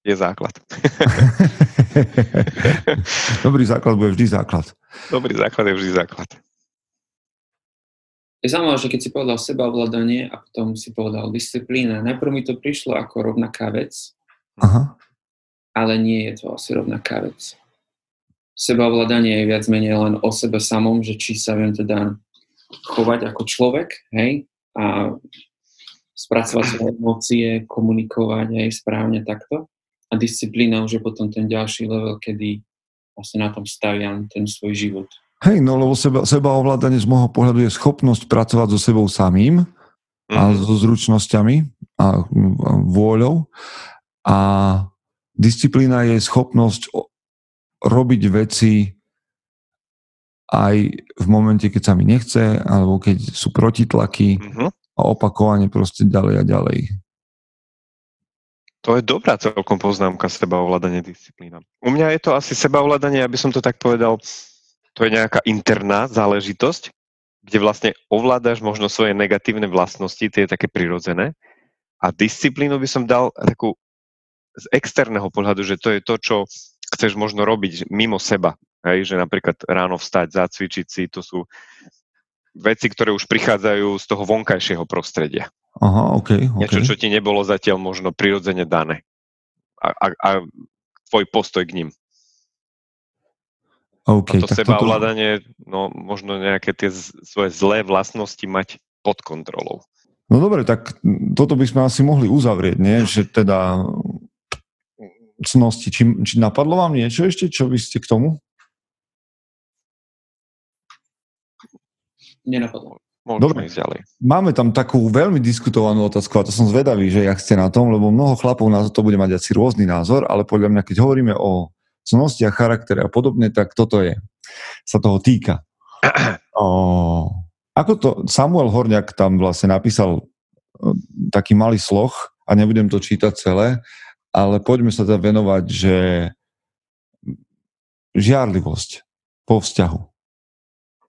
je základ. dobrý základ bude vždy základ. Dobrý základ je vždy základ. je zaujímavé, že keď si povedal sebaovládanie a potom si povedal disciplína, najprv mi to prišlo ako rovnaká vec, Aha. ale nie je to asi rovnaká vec. Sebaovládanie je viac menej len o sebe samom, že či sa viem teda chovať ako človek, hej, a spracovať svoje emócie, komunikovať aj správne takto. A disciplína už je potom ten ďalší level, kedy vlastne na tom staviam ten svoj život. Hej, no lebo seba, seba ovládanie z môjho pohľadu je schopnosť pracovať so sebou samým a Mhm. so zručnosťami a a vôľou. A disciplína je schopnosť robiť veci aj v momente, keď sa mi nechce, alebo keď sú protitlaky Mhm. a opakovane proste ďalej a ďalej. To je dobrá celkom poznámka sebaovládanie disciplína. U mňa je to asi sebaovládanie, aby som to tak povedal, to je nejaká interná záležitosť, kde vlastne ovládaš možno svoje negatívne vlastnosti, tie také prirodzené. A disciplínu by som dal takú z externého pohľadu, že to je to, čo chceš možno robiť mimo seba. Hej, že napríklad ráno vstať, zacvičiť si, to sú veci, ktoré už prichádzajú z toho vonkajšieho prostredia. Aha, OK. okay. Niečo, čo ti nebolo zatiaľ možno prirodzene dané. A, a, a tvoj postoj k ním. OK, A to sebaovládanie, no možno nejaké tie z, svoje zlé vlastnosti mať pod kontrolou. No dobre, tak toto by sme asi mohli uzavrieť, nie? Že teda cnosti. Či, či napadlo vám niečo ešte, čo by ste k tomu? Nenapadlo. Môžeme Dobre. ísť ďalej. Máme tam takú veľmi diskutovanú otázku a to som zvedavý, že jak ste na tom, lebo mnoho chlapov na to bude mať asi rôzny názor, ale podľa mňa, keď hovoríme o cnostiach, charaktere a podobne, tak toto je, sa toho týka. O, ako to, Samuel Horňák tam vlastne napísal o, taký malý sloh a nebudem to čítať celé, ale poďme sa teda venovať, že žiarlivosť po vzťahu.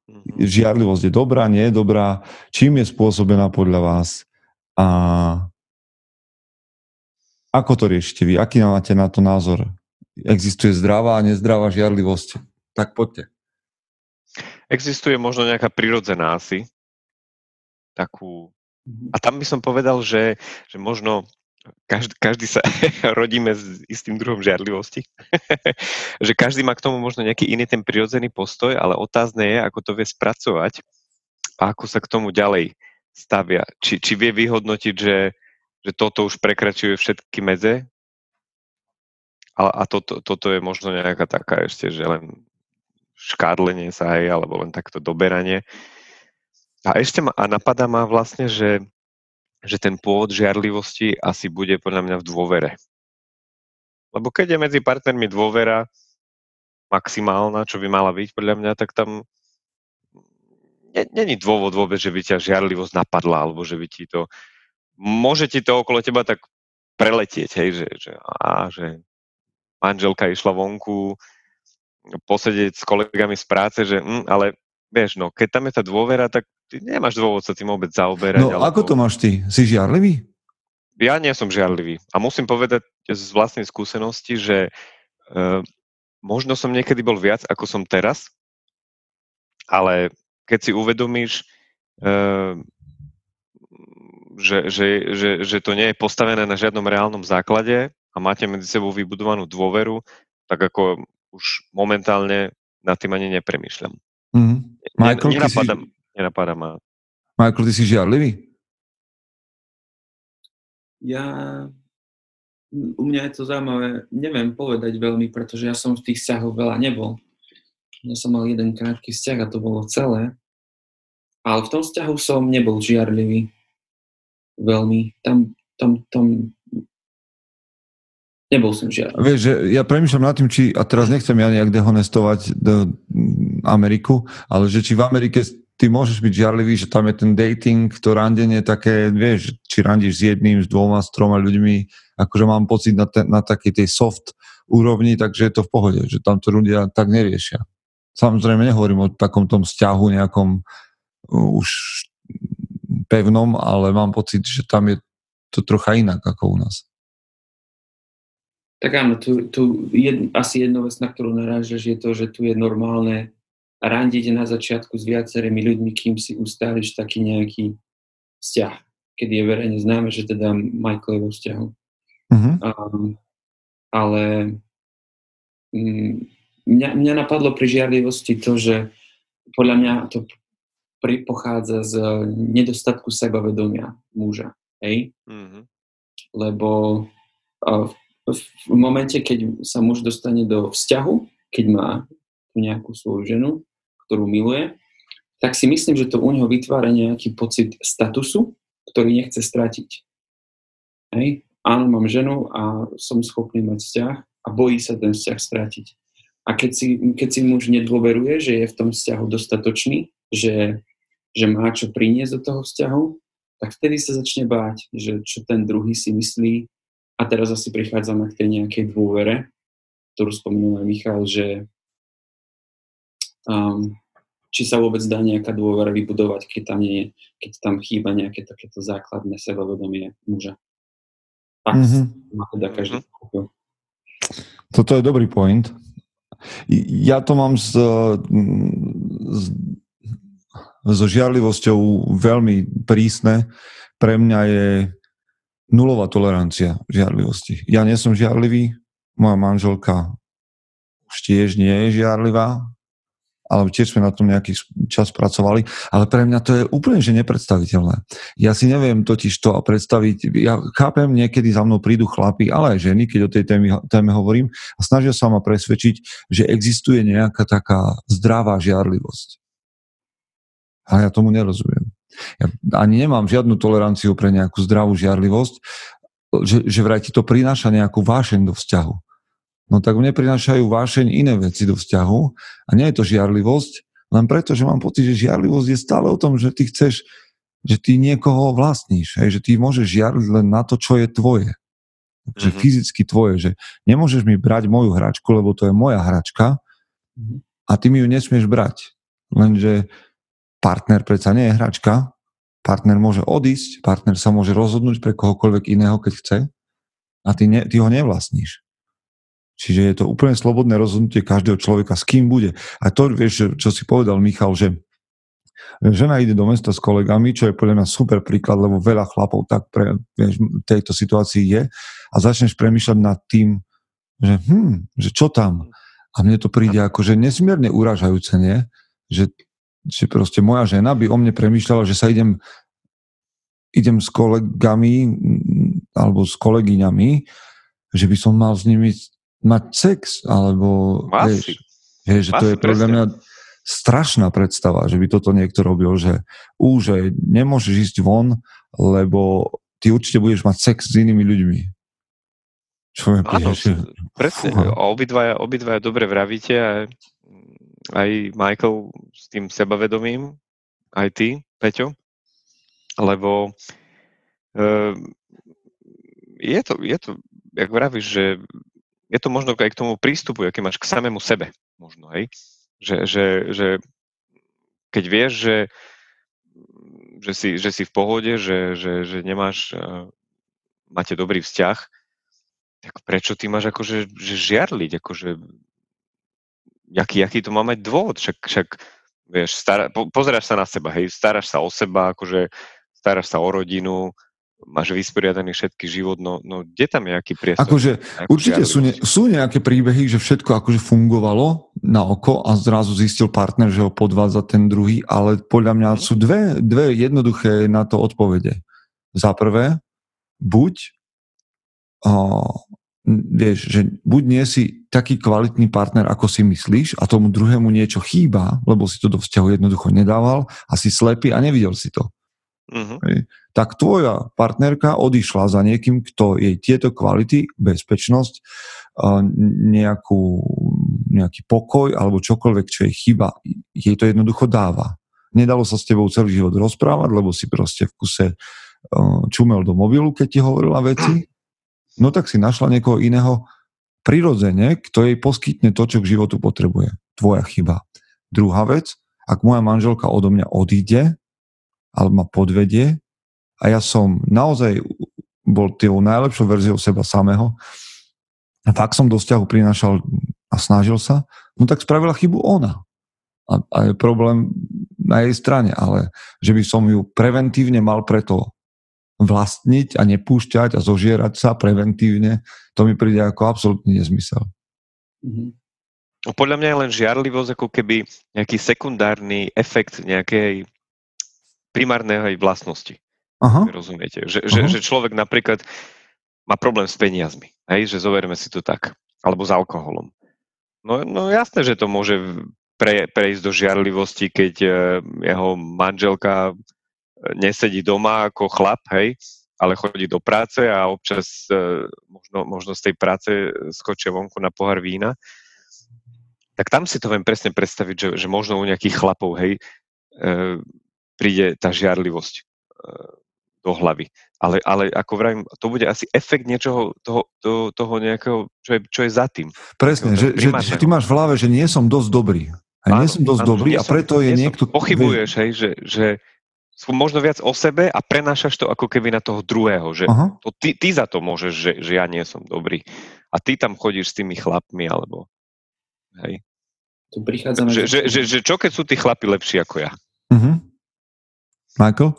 Mhm. Žiarlivosť je dobrá, nie je dobrá, čím je spôsobená podľa vás a ako to riešite vy? Aký máte na to názor? Existuje zdravá a nezdravá žiarlivosť? Tak poďte. Existuje možno nejaká prirodzená asi. Takú... Mhm. A tam by som povedal, že, že možno každý, každý sa rodíme s istým druhom žiarlivosti. že každý má k tomu možno nejaký iný ten prirodzený postoj, ale otázne je, ako to vie spracovať a ako sa k tomu ďalej stavia. Či, či vie vyhodnotiť, že, že toto už prekračuje všetky medze a, a toto, toto je možno nejaká taká ešte, že len škádlenie sa aj, alebo len takto doberanie. A ešte ma, a napadá ma vlastne, že, že ten pôvod žiarlivosti asi bude podľa mňa v dôvere. Lebo keď je medzi partnermi dôvera maximálna, čo by mala byť podľa mňa, tak tam ne- není dôvod vôbec, že by ťa žiarlivosť napadla, alebo že by ti to... Môže ti to okolo teba tak preletieť, hej, že, že, á, že manželka išla vonku posedieť s kolegami z práce, že hm, ale vieš, no, keď tam je tá dôvera, tak ty nemáš dôvod sa tým vôbec zaoberať. No ako to máš ty? Si žiarlivý? Ja nie som žiarlivý. A musím povedať z vlastnej skúsenosti, že uh, možno som niekedy bol viac, ako som teraz, ale keď si uvedomíš, uh, že, že, že, že to nie je postavené na žiadnom reálnom základe a máte medzi sebou vybudovanú dôveru, tak ako už momentálne nad tým ani nepremýšľam. Mhm. Ne- Michael, ty si, nenapadá, ma. Michael, ty si žiarlivý? Ja, u mňa je to zaujímavé, neviem povedať veľmi, pretože ja som v tých vzťahoch veľa nebol. Ja som mal jeden krátky vzťah a to bolo celé. Ale v tom vzťahu som nebol žiarlivý. Veľmi. Tam, tam, tam nebol som žiarlivý. Vieš, že ja premýšľam nad tým, či, a teraz nechcem ja nejak dehonestovať do, Ameriku, ale že či v Amerike ty môžeš byť žiarlivý, že tam je ten dating, to randenie také, vieš, či randíš s jedným, s dvoma, s troma ľuďmi, akože mám pocit na, te, na takej tej soft úrovni, takže je to v pohode, že tam to ľudia tak neriešia. Samozrejme nehovorím o takom tom vzťahu nejakom uh, už pevnom, ale mám pocit, že tam je to trocha inak ako u nás. Tak áno, tu, tu jed, asi jedna vec, na ktorú narážaš, je to, že tu je normálne randiť na začiatku s viacerými ľuďmi, kým si ustáliš taký nejaký vzťah, kedy je verejne známe, že teda Michael je vo vzťahu. Mhm. Um, ale mm, mňa, mňa napadlo pri žiarlivosti to, že podľa mňa to pri, pochádza z nedostatku sebavedomia muža. Hej? Mhm. Lebo uh, v, v momente, keď sa muž dostane do vzťahu, keď má nejakú svoju ženu, ktorú miluje, tak si myslím, že to u neho vytvára nejaký pocit statusu, ktorý nechce stratiť. Hej? Áno, mám ženu a som schopný mať vzťah a bojí sa ten vzťah stratiť. A keď si, keď si muž nedôveruje, že je v tom vzťahu dostatočný, že, že má čo priniesť do toho vzťahu, tak vtedy sa začne báť, že čo ten druhý si myslí. A teraz asi prichádzame k tej nejakej dôvere, ktorú spomínal Michal, že um, či sa vôbec dá nejaká dôvera vybudovať, keď tam, nie, keď tam chýba nejaké takéto základné sebavedomie muža. Tak mm-hmm. má teda každý mm-hmm. Toto je dobrý point. Ja to mám s, s, so žiarlivosťou veľmi prísne. Pre mňa je nulová tolerancia žiarlivosti. Ja nie som žiarlivý, moja manželka už tiež nie je žiarlivá, ale tiež sme na tom nejaký čas pracovali, ale pre mňa to je úplne že nepredstaviteľné. Ja si neviem totiž to predstaviť, ja chápem, niekedy za mnou prídu chlapi, ale aj ženy, keď o tej téme, téme hovorím, a snažia sa ma presvedčiť, že existuje nejaká taká zdravá žiarlivosť. A ja tomu nerozumiem. Ja ani nemám žiadnu toleranciu pre nejakú zdravú žiarlivosť, že, že vraj ti to prináša nejakú vášeň do vzťahu no tak mne prinášajú vášeň iné veci do vzťahu a nie je to žiarlivosť, len preto, že mám pocit, že žiarlivosť je stále o tom, že ty chceš, že ty niekoho vlastníš, hej, že ty môžeš žiarliť len na to, čo je tvoje. Že mm-hmm. fyzicky tvoje, že nemôžeš mi brať moju hračku, lebo to je moja hračka a ty mi ju nesmieš brať. Lenže partner predsa nie je hračka, partner môže odísť, partner sa môže rozhodnúť pre kohokoľvek iného, keď chce a ty, ne, ty ho nevlastníš. Čiže je to úplne slobodné rozhodnutie každého človeka, s kým bude. A to, vieš, čo si povedal Michal, že žena ide do mesta s kolegami, čo je podľa mňa super príklad, lebo veľa chlapov tak pre vieš, tejto situácii je a začneš premýšľať nad tým, že hm, že čo tam? A mne to príde ako, že nesmierne uražajúce, nie? Že, že proste moja žena by o mne premýšľala, že sa idem idem s kolegami alebo s kolegyňami, že by som mal s nimi mať sex, alebo vieš, vieš, že to je podľa mňa strašná predstava, že by toto niekto robil, že ú, že nemôžeš ísť von, lebo ty určite budeš mať sex s inými ľuďmi. Čo je Áno, že... presne. Obidvaja, obidvaja dobre vravíte a aj Michael s tým sebavedomím, aj ty, Peťo, lebo uh, je to, je to, jak vravíš, že je to možno aj k tomu prístupu, aký máš k samému sebe, možno, hej? Že, že, že keď vieš, že, že, si, že si v pohode, že, že, že nemáš, uh, máte dobrý vzťah, tak prečo ty máš akože že žiarliť, akože jaký, jaký to má mať dôvod, však, však vieš, stará, po, pozeráš sa na seba, hej, staráš sa o seba, akože staráš sa o rodinu, máš vysporiadaný všetky život, no, no kde tam je aký priestor? Akože určite sú, ne, sú nejaké príbehy, že všetko akože fungovalo na oko a zrazu zistil partner, že ho podvádza ten druhý, ale podľa mňa mhm. sú dve, dve jednoduché na to odpovede. Za prvé, buď uh, vieš, že buď nie si taký kvalitný partner, ako si myslíš a tomu druhému niečo chýba, lebo si to do vzťahu jednoducho nedával a si slepý a nevidel si to. Uh-huh. Tak tvoja partnerka odišla za niekým, kto jej tieto kvality, bezpečnosť, nejakú, nejaký pokoj alebo čokoľvek, čo jej chýba, jej to jednoducho dáva. Nedalo sa s tebou celý život rozprávať, lebo si proste v kuse čumel do mobilu, keď ti hovorila veci. No tak si našla niekoho iného prirodzene, kto jej poskytne to, čo k životu potrebuje. Tvoja chyba. Druhá vec, ak moja manželka odo mňa odíde, alebo ma podvedie a ja som naozaj bol tým najlepšou verziou seba samého a tak som do vzťahu prinášal a snažil sa, no tak spravila chybu ona. a, a je problém na jej strane, ale že by som ju preventívne mal preto vlastniť a nepúšťať a zožierať sa preventívne, to mi príde ako absolútny nezmysel. Mm-hmm. Podľa mňa je len žiarlivosť ako keby nejaký sekundárny efekt nejakej primárnej vlastnosti. Aha. Rozumiete? Že, že, že človek napríklad má problém s peniazmi. Hej? Že zoberme si to tak. Alebo s alkoholom. No, no jasné, že to môže pre, prejsť do žiarlivosti, keď e, jeho manželka e, nesedí doma ako chlap, hej, ale chodí do práce a občas e, možno, možno z tej práce skočia vonku na pohár vína, tak tam si to viem presne predstaviť, že, že možno u nejakých chlapov, hej, príde tá žiarlivosť do hlavy. Ale, ale ako vravím, to bude asi efekt niečoho, toho, toho, toho nejakého, čo je, čo je za tým. Presne, že, že, že ty máš v hlave, že nie som dosť dobrý. A nie som dosť áno, dobrý a preto je niekto... Pochybuješ, hej, že, že možno viac o sebe a prenášaš to ako keby na toho druhého, že to ty, ty za to môžeš, že, že ja nie som dobrý. A ty tam chodíš s tými chlapmi, alebo... Hej. Tu prichádzame... Že, že, že, že čo keď sú tí chlapi lepší ako ja? Uh-huh. Michael?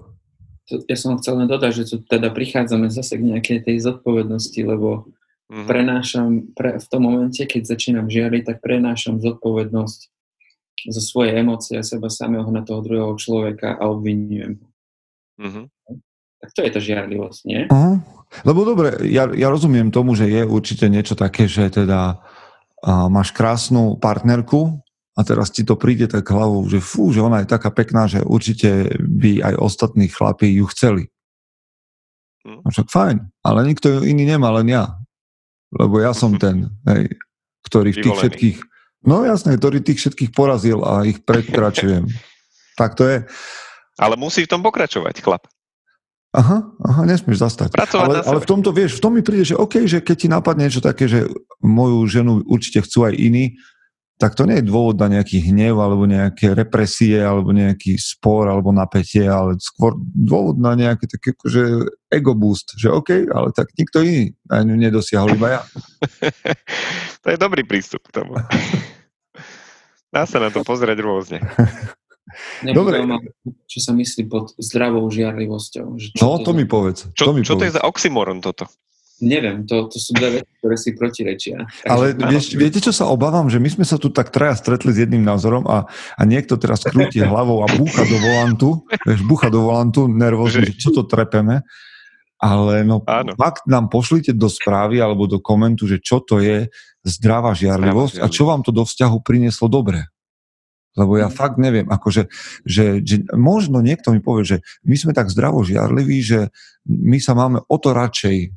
Ja som chcel len dodať, že tu teda prichádzame zase k nejakej tej zodpovednosti, lebo uh-huh. prenášam, pre, v tom momente, keď začínam žiariť, tak prenášam zodpovednosť za svoje emócie a seba samého na toho druhého človeka a obvinujem ho. Mm-hmm. Tak to je tá žiarlivosť, nie? Uh-huh. Lebo dobre, ja, ja rozumiem tomu, že je určite niečo také, že teda uh, máš krásnu partnerku a teraz ti to príde tak hlavou, že fú, že ona je taká pekná, že určite by aj ostatní chlapí ju chceli. Mm. No však fajn, ale nikto iný nemá, len ja. Lebo ja som ten, hej, ktorý v tých všetkých No jasné, ktorý tých všetkých porazil a ich prekračujem. tak to je. Ale musí v tom pokračovať, chlap. Aha, aha, nesmieš zastať. ale, ale v tomto, vieš, v tom mi príde, že OK, že keď ti napadne niečo také, že moju ženu určite chcú aj iní, tak to nie je dôvod na nejaký hnev, alebo nejaké represie, alebo nejaký spor, alebo napätie, ale skôr dôvod na nejaké také akože ego boost, že OK, ale tak nikto iný ňu nedosiahol, iba ja. to je dobrý prístup k tomu. Dá sa na to pozrieť rôzne. Dobre. Čo sa myslí pod zdravou žiarlivosťou. Že čo no, to, to mi povedz. Čo, to, mi čo povedz. to je za oxymoron toto? Neviem, to, to sú dve veci, ktoré si protirečia. Takže, Ale vieš, viete, čo sa obávam? Že my sme sa tu tak traja stretli s jedným názorom a, a niekto teraz krúti hlavou a búcha do volantu, vieš, búcha do volantu nervózne, že čo to trepeme. Ale no Áno. fakt nám pošlite do správy alebo do komentu, že čo to je zdravá žiarlivosť a čo vám to do vzťahu prinieslo dobre. Lebo ja mm. fakt neviem, akože, že, že možno niekto mi povie, že my sme tak zdravo žiarliví, že my sa máme o to radšej.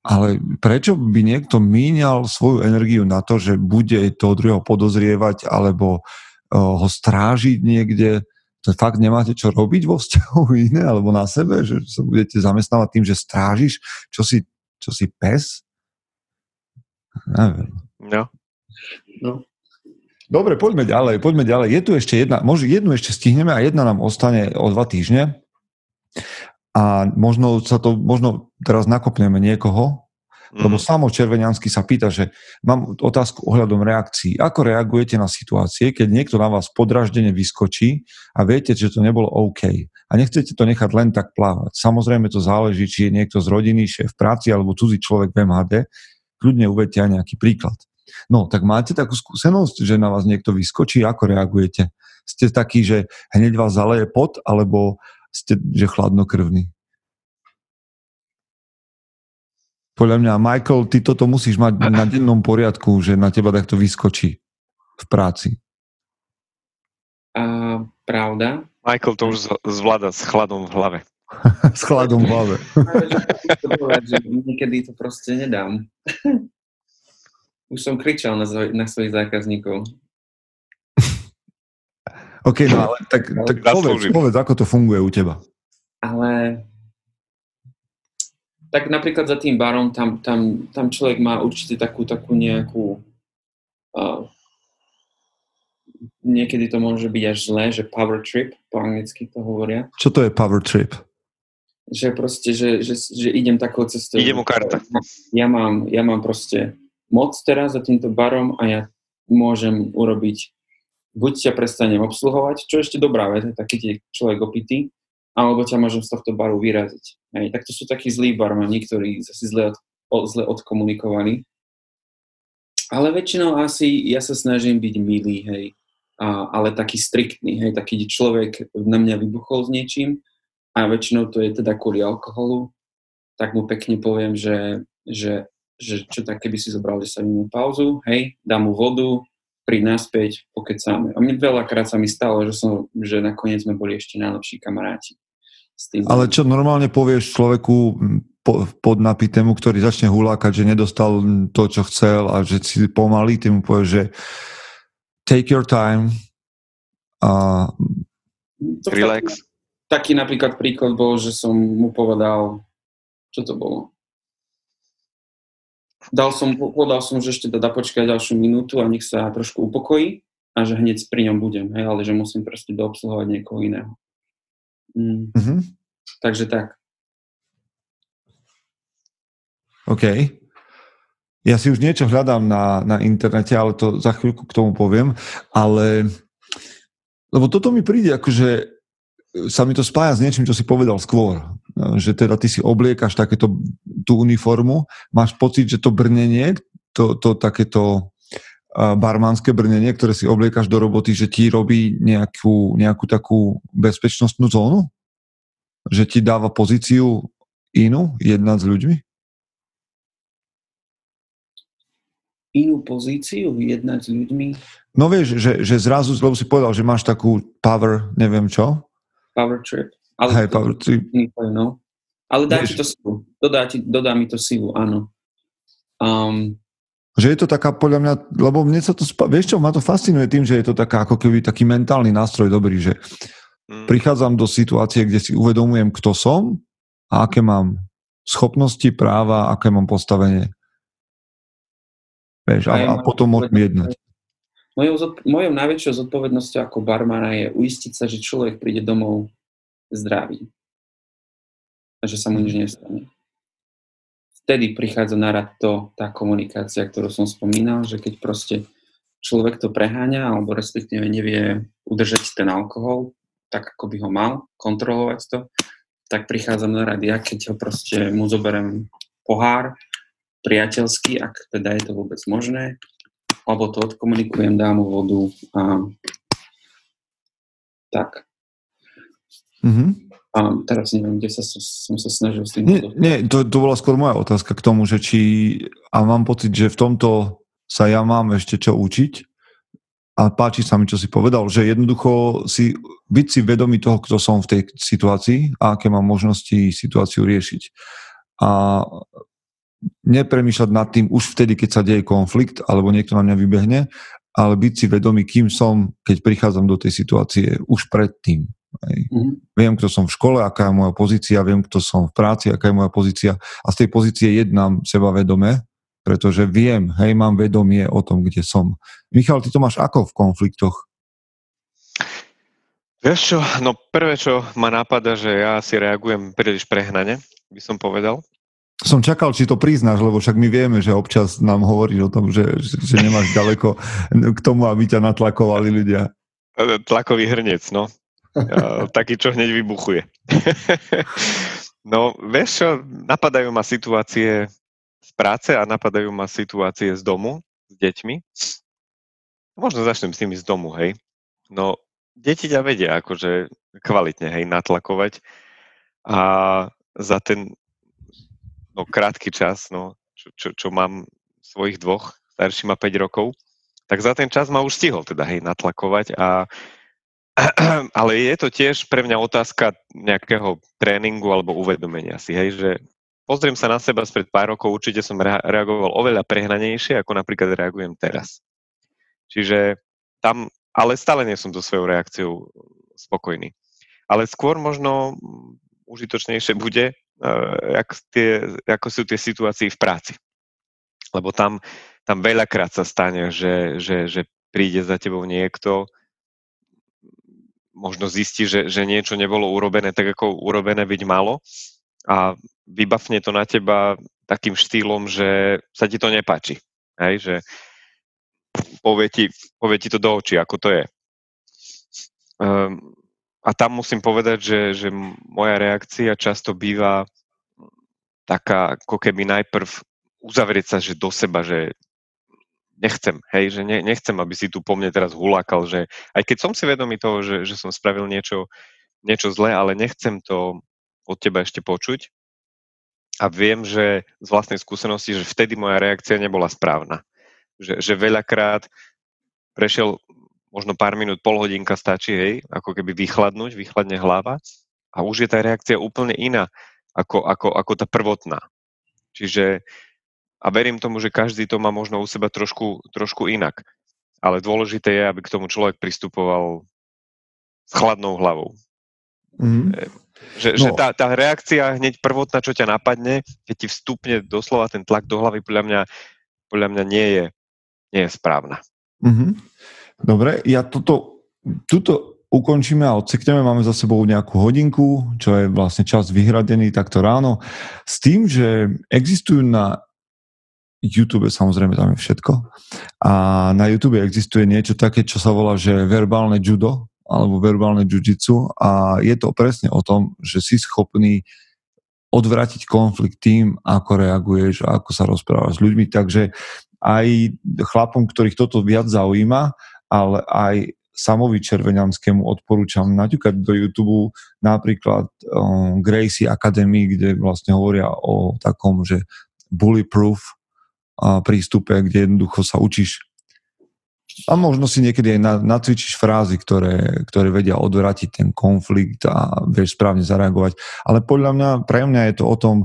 Ale prečo by niekto míňal svoju energiu na to, že bude toho druhého podozrievať alebo uh, ho strážiť niekde? To fakt nemáte čo robiť vo vzťahu iné alebo na sebe? Že sa budete zamestnávať tým, že strážiš, čo si, čo si pes? Neviem. No. no. Dobre, poďme ďalej, poďme ďalej. Je tu ešte jedna, možno jednu ešte stihneme a jedna nám ostane o dva týždne. A možno sa to, možno teraz nakopneme niekoho, mm. lebo samo Červeniansky sa pýta, že mám otázku ohľadom reakcií. Ako reagujete na situácie, keď niekto na vás podraždene vyskočí a viete, že to nebolo OK a nechcete to nechať len tak plávať. Samozrejme to záleží, či je niekto z rodiny, šéf práci alebo cudzí človek v MHD. Kľudne uvedte aj nejaký príklad. No, tak máte takú skúsenosť, že na vás niekto vyskočí, ako reagujete? Ste takí, že hneď vás zaleje pot, alebo ste, že chladnokrvný? Podľa mňa, Michael, ty toto musíš mať na dennom poriadku, že na teba takto vyskočí v práci. A, pravda. Michael to už zvláda s chladom v hlave. s chladom v hlave. Niekedy to proste nedám. Už som kričal na, na svojich zákazníkov. OK, no ale tak, tak povedz, povedz, ako to funguje u teba. Ale tak napríklad za tým barom, tam, tam, tam človek má určite takú, takú nejakú uh, niekedy to môže byť až zlé, že power trip, po anglicky to hovoria. Čo to je power trip? Že proste, že, že, že idem takou cestou. Idem o karta. Ja mám, ja mám proste moc teraz za týmto barom a ja môžem urobiť buď ťa prestanem obsluhovať, čo je ešte dobrá vec, taký tie človek opitý, alebo ťa môžem z tohto baru vyraziť. Hej, tak to sú takí zlí barmani, ktorí zase zle, od, zle odkomunikovali. Ale väčšinou asi ja sa snažím byť milý, hej, a, ale taký striktný, hej, taký človek na mňa vybuchol s niečím a väčšinou to je teda kvôli alkoholu, tak mu pekne poviem, že, že, že čo tak, keby si zobral 10 minút pauzu, hej, dám mu vodu, príď naspäť, pokecáme. A mne veľakrát sa mi stalo, že, som, že nakoniec sme boli ešte najlepší kamaráti. tým, Ale čo normálne povieš človeku po, podnapitému, ktorý začne hulákať, že nedostal to, čo chcel a že si pomalý, ty mu povieš, že take your time a relax. Taký, taký napríklad príklad bol, že som mu povedal, čo to bolo? Dal som, povedal som, že ešte teda počkať ďalšiu minútu a nech sa trošku upokojí a že hneď pri ňom budem, hej, ale že musím proste doobsluhovať niekoho iného. Mm. Mm-hmm. Takže tak. OK. Ja si už niečo hľadám na, na internete, ale to za chvíľku k tomu poviem, ale lebo toto mi príde akože sa mi to spája s niečím, čo si povedal skôr. Že teda ty si obliekaš takéto tú uniformu, máš pocit, že to brnenie, to, to takéto barmanské brnenie, ktoré si obliekaš do roboty, že ti robí nejakú, nejakú takú bezpečnostnú zónu? Že ti dáva pozíciu inú, jedna s ľuďmi? Inú pozíciu, jedna s ľuďmi? No vieš, že, že zrazu, lebo si povedal, že máš takú power, neviem čo, Power Trip. Ale hey, Power Trip. No. Ale dá ti to silu. Dodá, ti, dodá mi to silu, áno. Um, že je to taká, podľa mňa, lebo mne sa to, vieš čo, ma to fascinuje tým, že je to taká ako keby taký mentálny nástroj dobrý, že mm. prichádzam do situácie, kde si uvedomujem, kto som a aké mám schopnosti, práva, aké mám postavenie. Vieš, a, a, a potom môžem jednať. Mojou, mojou najväčšou zodpovednosťou ako barmana je uistiť sa, že človek príde domov zdravý. A že sa mu nič nestane. Vtedy prichádza na rad to, tá komunikácia, ktorú som spomínal, že keď proste človek to preháňa alebo respektíve nevie udržať ten alkohol tak, ako by ho mal, kontrolovať to, tak prichádzam na rad ja, keď ho proste mu zoberiem pohár, priateľský, ak teda je to vôbec možné, alebo to odkomunikujem, dám mu vodu a tak. Mm-hmm. A teraz neviem, kde sa som sa snažil s tým... Nie, nie to, to bola skôr moja otázka k tomu, že či... A mám pocit, že v tomto sa ja mám ešte čo učiť. A páči sa mi, čo si povedal, že jednoducho si, byť si vedomý toho, kto som v tej situácii a aké mám možnosti situáciu riešiť. A nepremýšľať nad tým už vtedy, keď sa deje konflikt alebo niekto na mňa vybehne, ale byť si vedomý, kým som, keď prichádzam do tej situácie už predtým. Mm-hmm. Viem, kto som v škole, aká je moja pozícia, viem, kto som v práci, aká je moja pozícia a z tej pozície jednám seba vedome, pretože viem, hej, mám vedomie o tom, kde som. Michal, ty to máš ako v konfliktoch? Vieš čo, no prvé, čo ma napadá, že ja si reagujem príliš prehnane, by som povedal som čakal, či to priznáš, lebo však my vieme, že občas nám hovoríš o tom, že, že, nemáš ďaleko k tomu, aby ťa natlakovali ľudia. Tlakový hrnec, no. Taký, čo hneď vybuchuje. no, vieš napadajú ma situácie z práce a napadajú ma situácie z domu s deťmi. Možno začnem s tými z domu, hej. No, deti ťa vedia akože kvalitne, hej, natlakovať. A za ten no, krátky čas, no, čo, čo, čo mám svojich dvoch, starší má 5 rokov, tak za ten čas ma už stihol teda, hej, natlakovať a ale je to tiež pre mňa otázka nejakého tréningu alebo uvedomenia si, hej, že pozriem sa na seba spred pár rokov, určite som reagoval oveľa prehnanejšie, ako napríklad reagujem teraz. Čiže tam, ale stále nie som so svojou reakciou spokojný. Ale skôr možno užitočnejšie bude jak tie, ako sú tie situácie v práci. Lebo tam, tam veľakrát sa stane, že, že, že príde za tebou niekto, možno zistí, že, že niečo nebolo urobené tak, ako urobené byť malo a vybafne to na teba takým štýlom, že sa ti to nepáči. Hej, že povie ti, povie ti to do očí, ako to je. Um, a tam musím povedať, že, že moja reakcia často býva taká, ako keby najprv uzavrieť sa že do seba, že nechcem, hej, že ne, nechcem, aby si tu po mne teraz hulákal, že aj keď som si vedomý toho, že, že som spravil niečo, niečo zlé, ale nechcem to od teba ešte počuť a viem, že z vlastnej skúsenosti, že vtedy moja reakcia nebola správna. Že, že veľakrát prešiel možno pár minút, pol hodinka stačí, hej, ako keby vychladnúť, vychladne hlava a už je tá reakcia úplne iná ako, ako, ako tá prvotná. Čiže a verím tomu, že každý to má možno u seba trošku, trošku inak. Ale dôležité je, aby k tomu človek pristupoval s chladnou hlavou. Mm. Že, no. že tá, tá reakcia hneď prvotná, čo ťa napadne, keď ti vstupne doslova ten tlak do hlavy, podľa mňa, podľa mňa nie, je, nie je správna. Mm-hmm. Dobre, ja toto, tuto ukončíme a odsekneme, máme za sebou nejakú hodinku, čo je vlastne čas vyhradený takto ráno, s tým, že existujú na YouTube samozrejme tam je všetko. A na YouTube existuje niečo také, čo sa volá, že verbálne judo alebo verbálne jiu a je to presne o tom, že si schopný odvratiť konflikt tým, ako reaguješ a ako sa rozprávaš s ľuďmi. Takže aj chlapom, ktorých toto viac zaujíma, ale aj Samovi Červeňanskému odporúčam naťukať do YouTube napríklad um, Gracie Academy, kde vlastne hovoria o takom, že bullyproof prístupe, kde jednoducho sa učíš a možno si niekedy aj nacvičíš frázy, ktoré, ktoré vedia odvratiť ten konflikt a vieš správne zareagovať. Ale podľa mňa, pre mňa je to o tom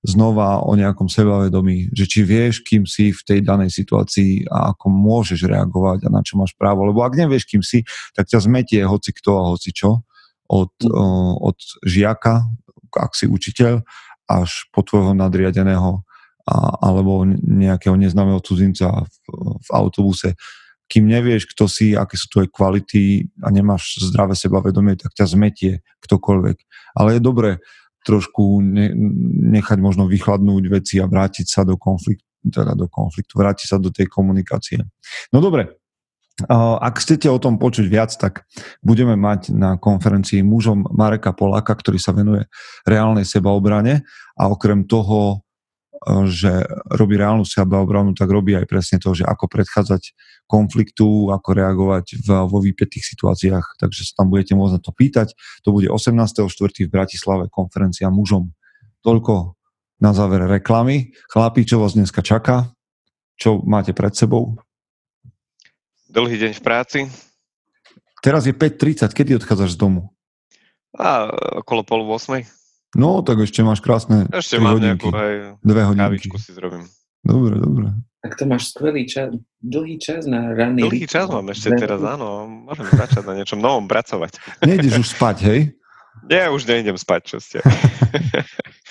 znova o nejakom sebavedomí, že či vieš, kým si v tej danej situácii a ako môžeš reagovať a na čo máš právo. Lebo ak nevieš, kým si, tak ťa zmetie hoci kto a hoci čo. Od, mm. od žiaka, ak si učiteľ, až po tvojho nadriadeného a, alebo nejakého neznámeho cudzinca v, v autobuse. Kým nevieš, kto si, aké sú tvoje kvality a nemáš zdravé sebavedomie, tak ťa zmetie ktokoľvek. Ale je dobré trošku ne, nechať možno vychladnúť veci a vrátiť sa do konfliktu, teda do konfliktu, vrátiť sa do tej komunikácie. No dobre, ak chcete o tom počuť viac, tak budeme mať na konferencii mužom Mareka Poláka, ktorý sa venuje reálnej sebaobrane a okrem toho že robí reálnu sebaobranu, tak robí aj presne to, že ako predchádzať konfliktu, ako reagovať v, vo výpetých situáciách. Takže sa tam budete môcť na to pýtať. To bude 18.4. v Bratislave konferencia mužom. Toľko na záver reklamy. Chlapí, čo vás dneska čaká? Čo máte pred sebou? Dlhý deň v práci. Teraz je 5.30. Kedy odchádzaš z domu? A, okolo pol 8. No, tak ešte máš krásne Ešte mám hodinky. nejakú aj Dve hodinky. si zrobím. Dobre, dobre. Tak to máš skvelý čas, dlhý čas na ranný Dlhý čas mám ešte teraz, áno. Môžem začať na niečom novom pracovať. Nejdeš už spať, hej? Nie, už nejdem spať, čo ste.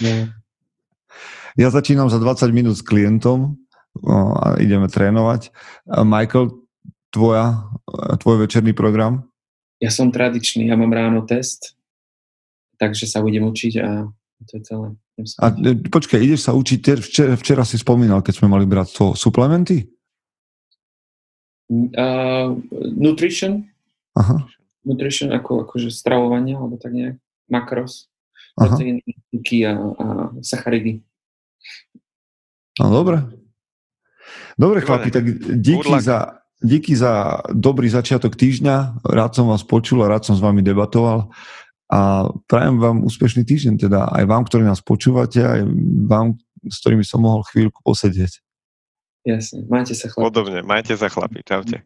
ja začínam za 20 minút s klientom a ideme trénovať. Michael, tvoja, tvoj večerný program? Ja som tradičný, ja mám ráno test, takže sa budem učiť a to je celé. A e, počkaj, ideš sa učiť, včera, včera si spomínal, keď sme mali brať to, suplementy? Uh, nutrition. Aha. Nutrition ako, akože stravovanie, alebo tak nejak. Makros. Proteíny, tuky a, a sacharidy. No dobre. Dobre chlapi, tak díky za, díky za dobrý začiatok týždňa. Rád som vás počul a rád som s vami debatoval a prajem vám úspešný týždeň, teda aj vám, ktorí nás počúvate, aj vám, s ktorými som mohol chvíľku posedieť. Jasne, majte sa chlapi. Podobne, majte sa chlapi, čaute.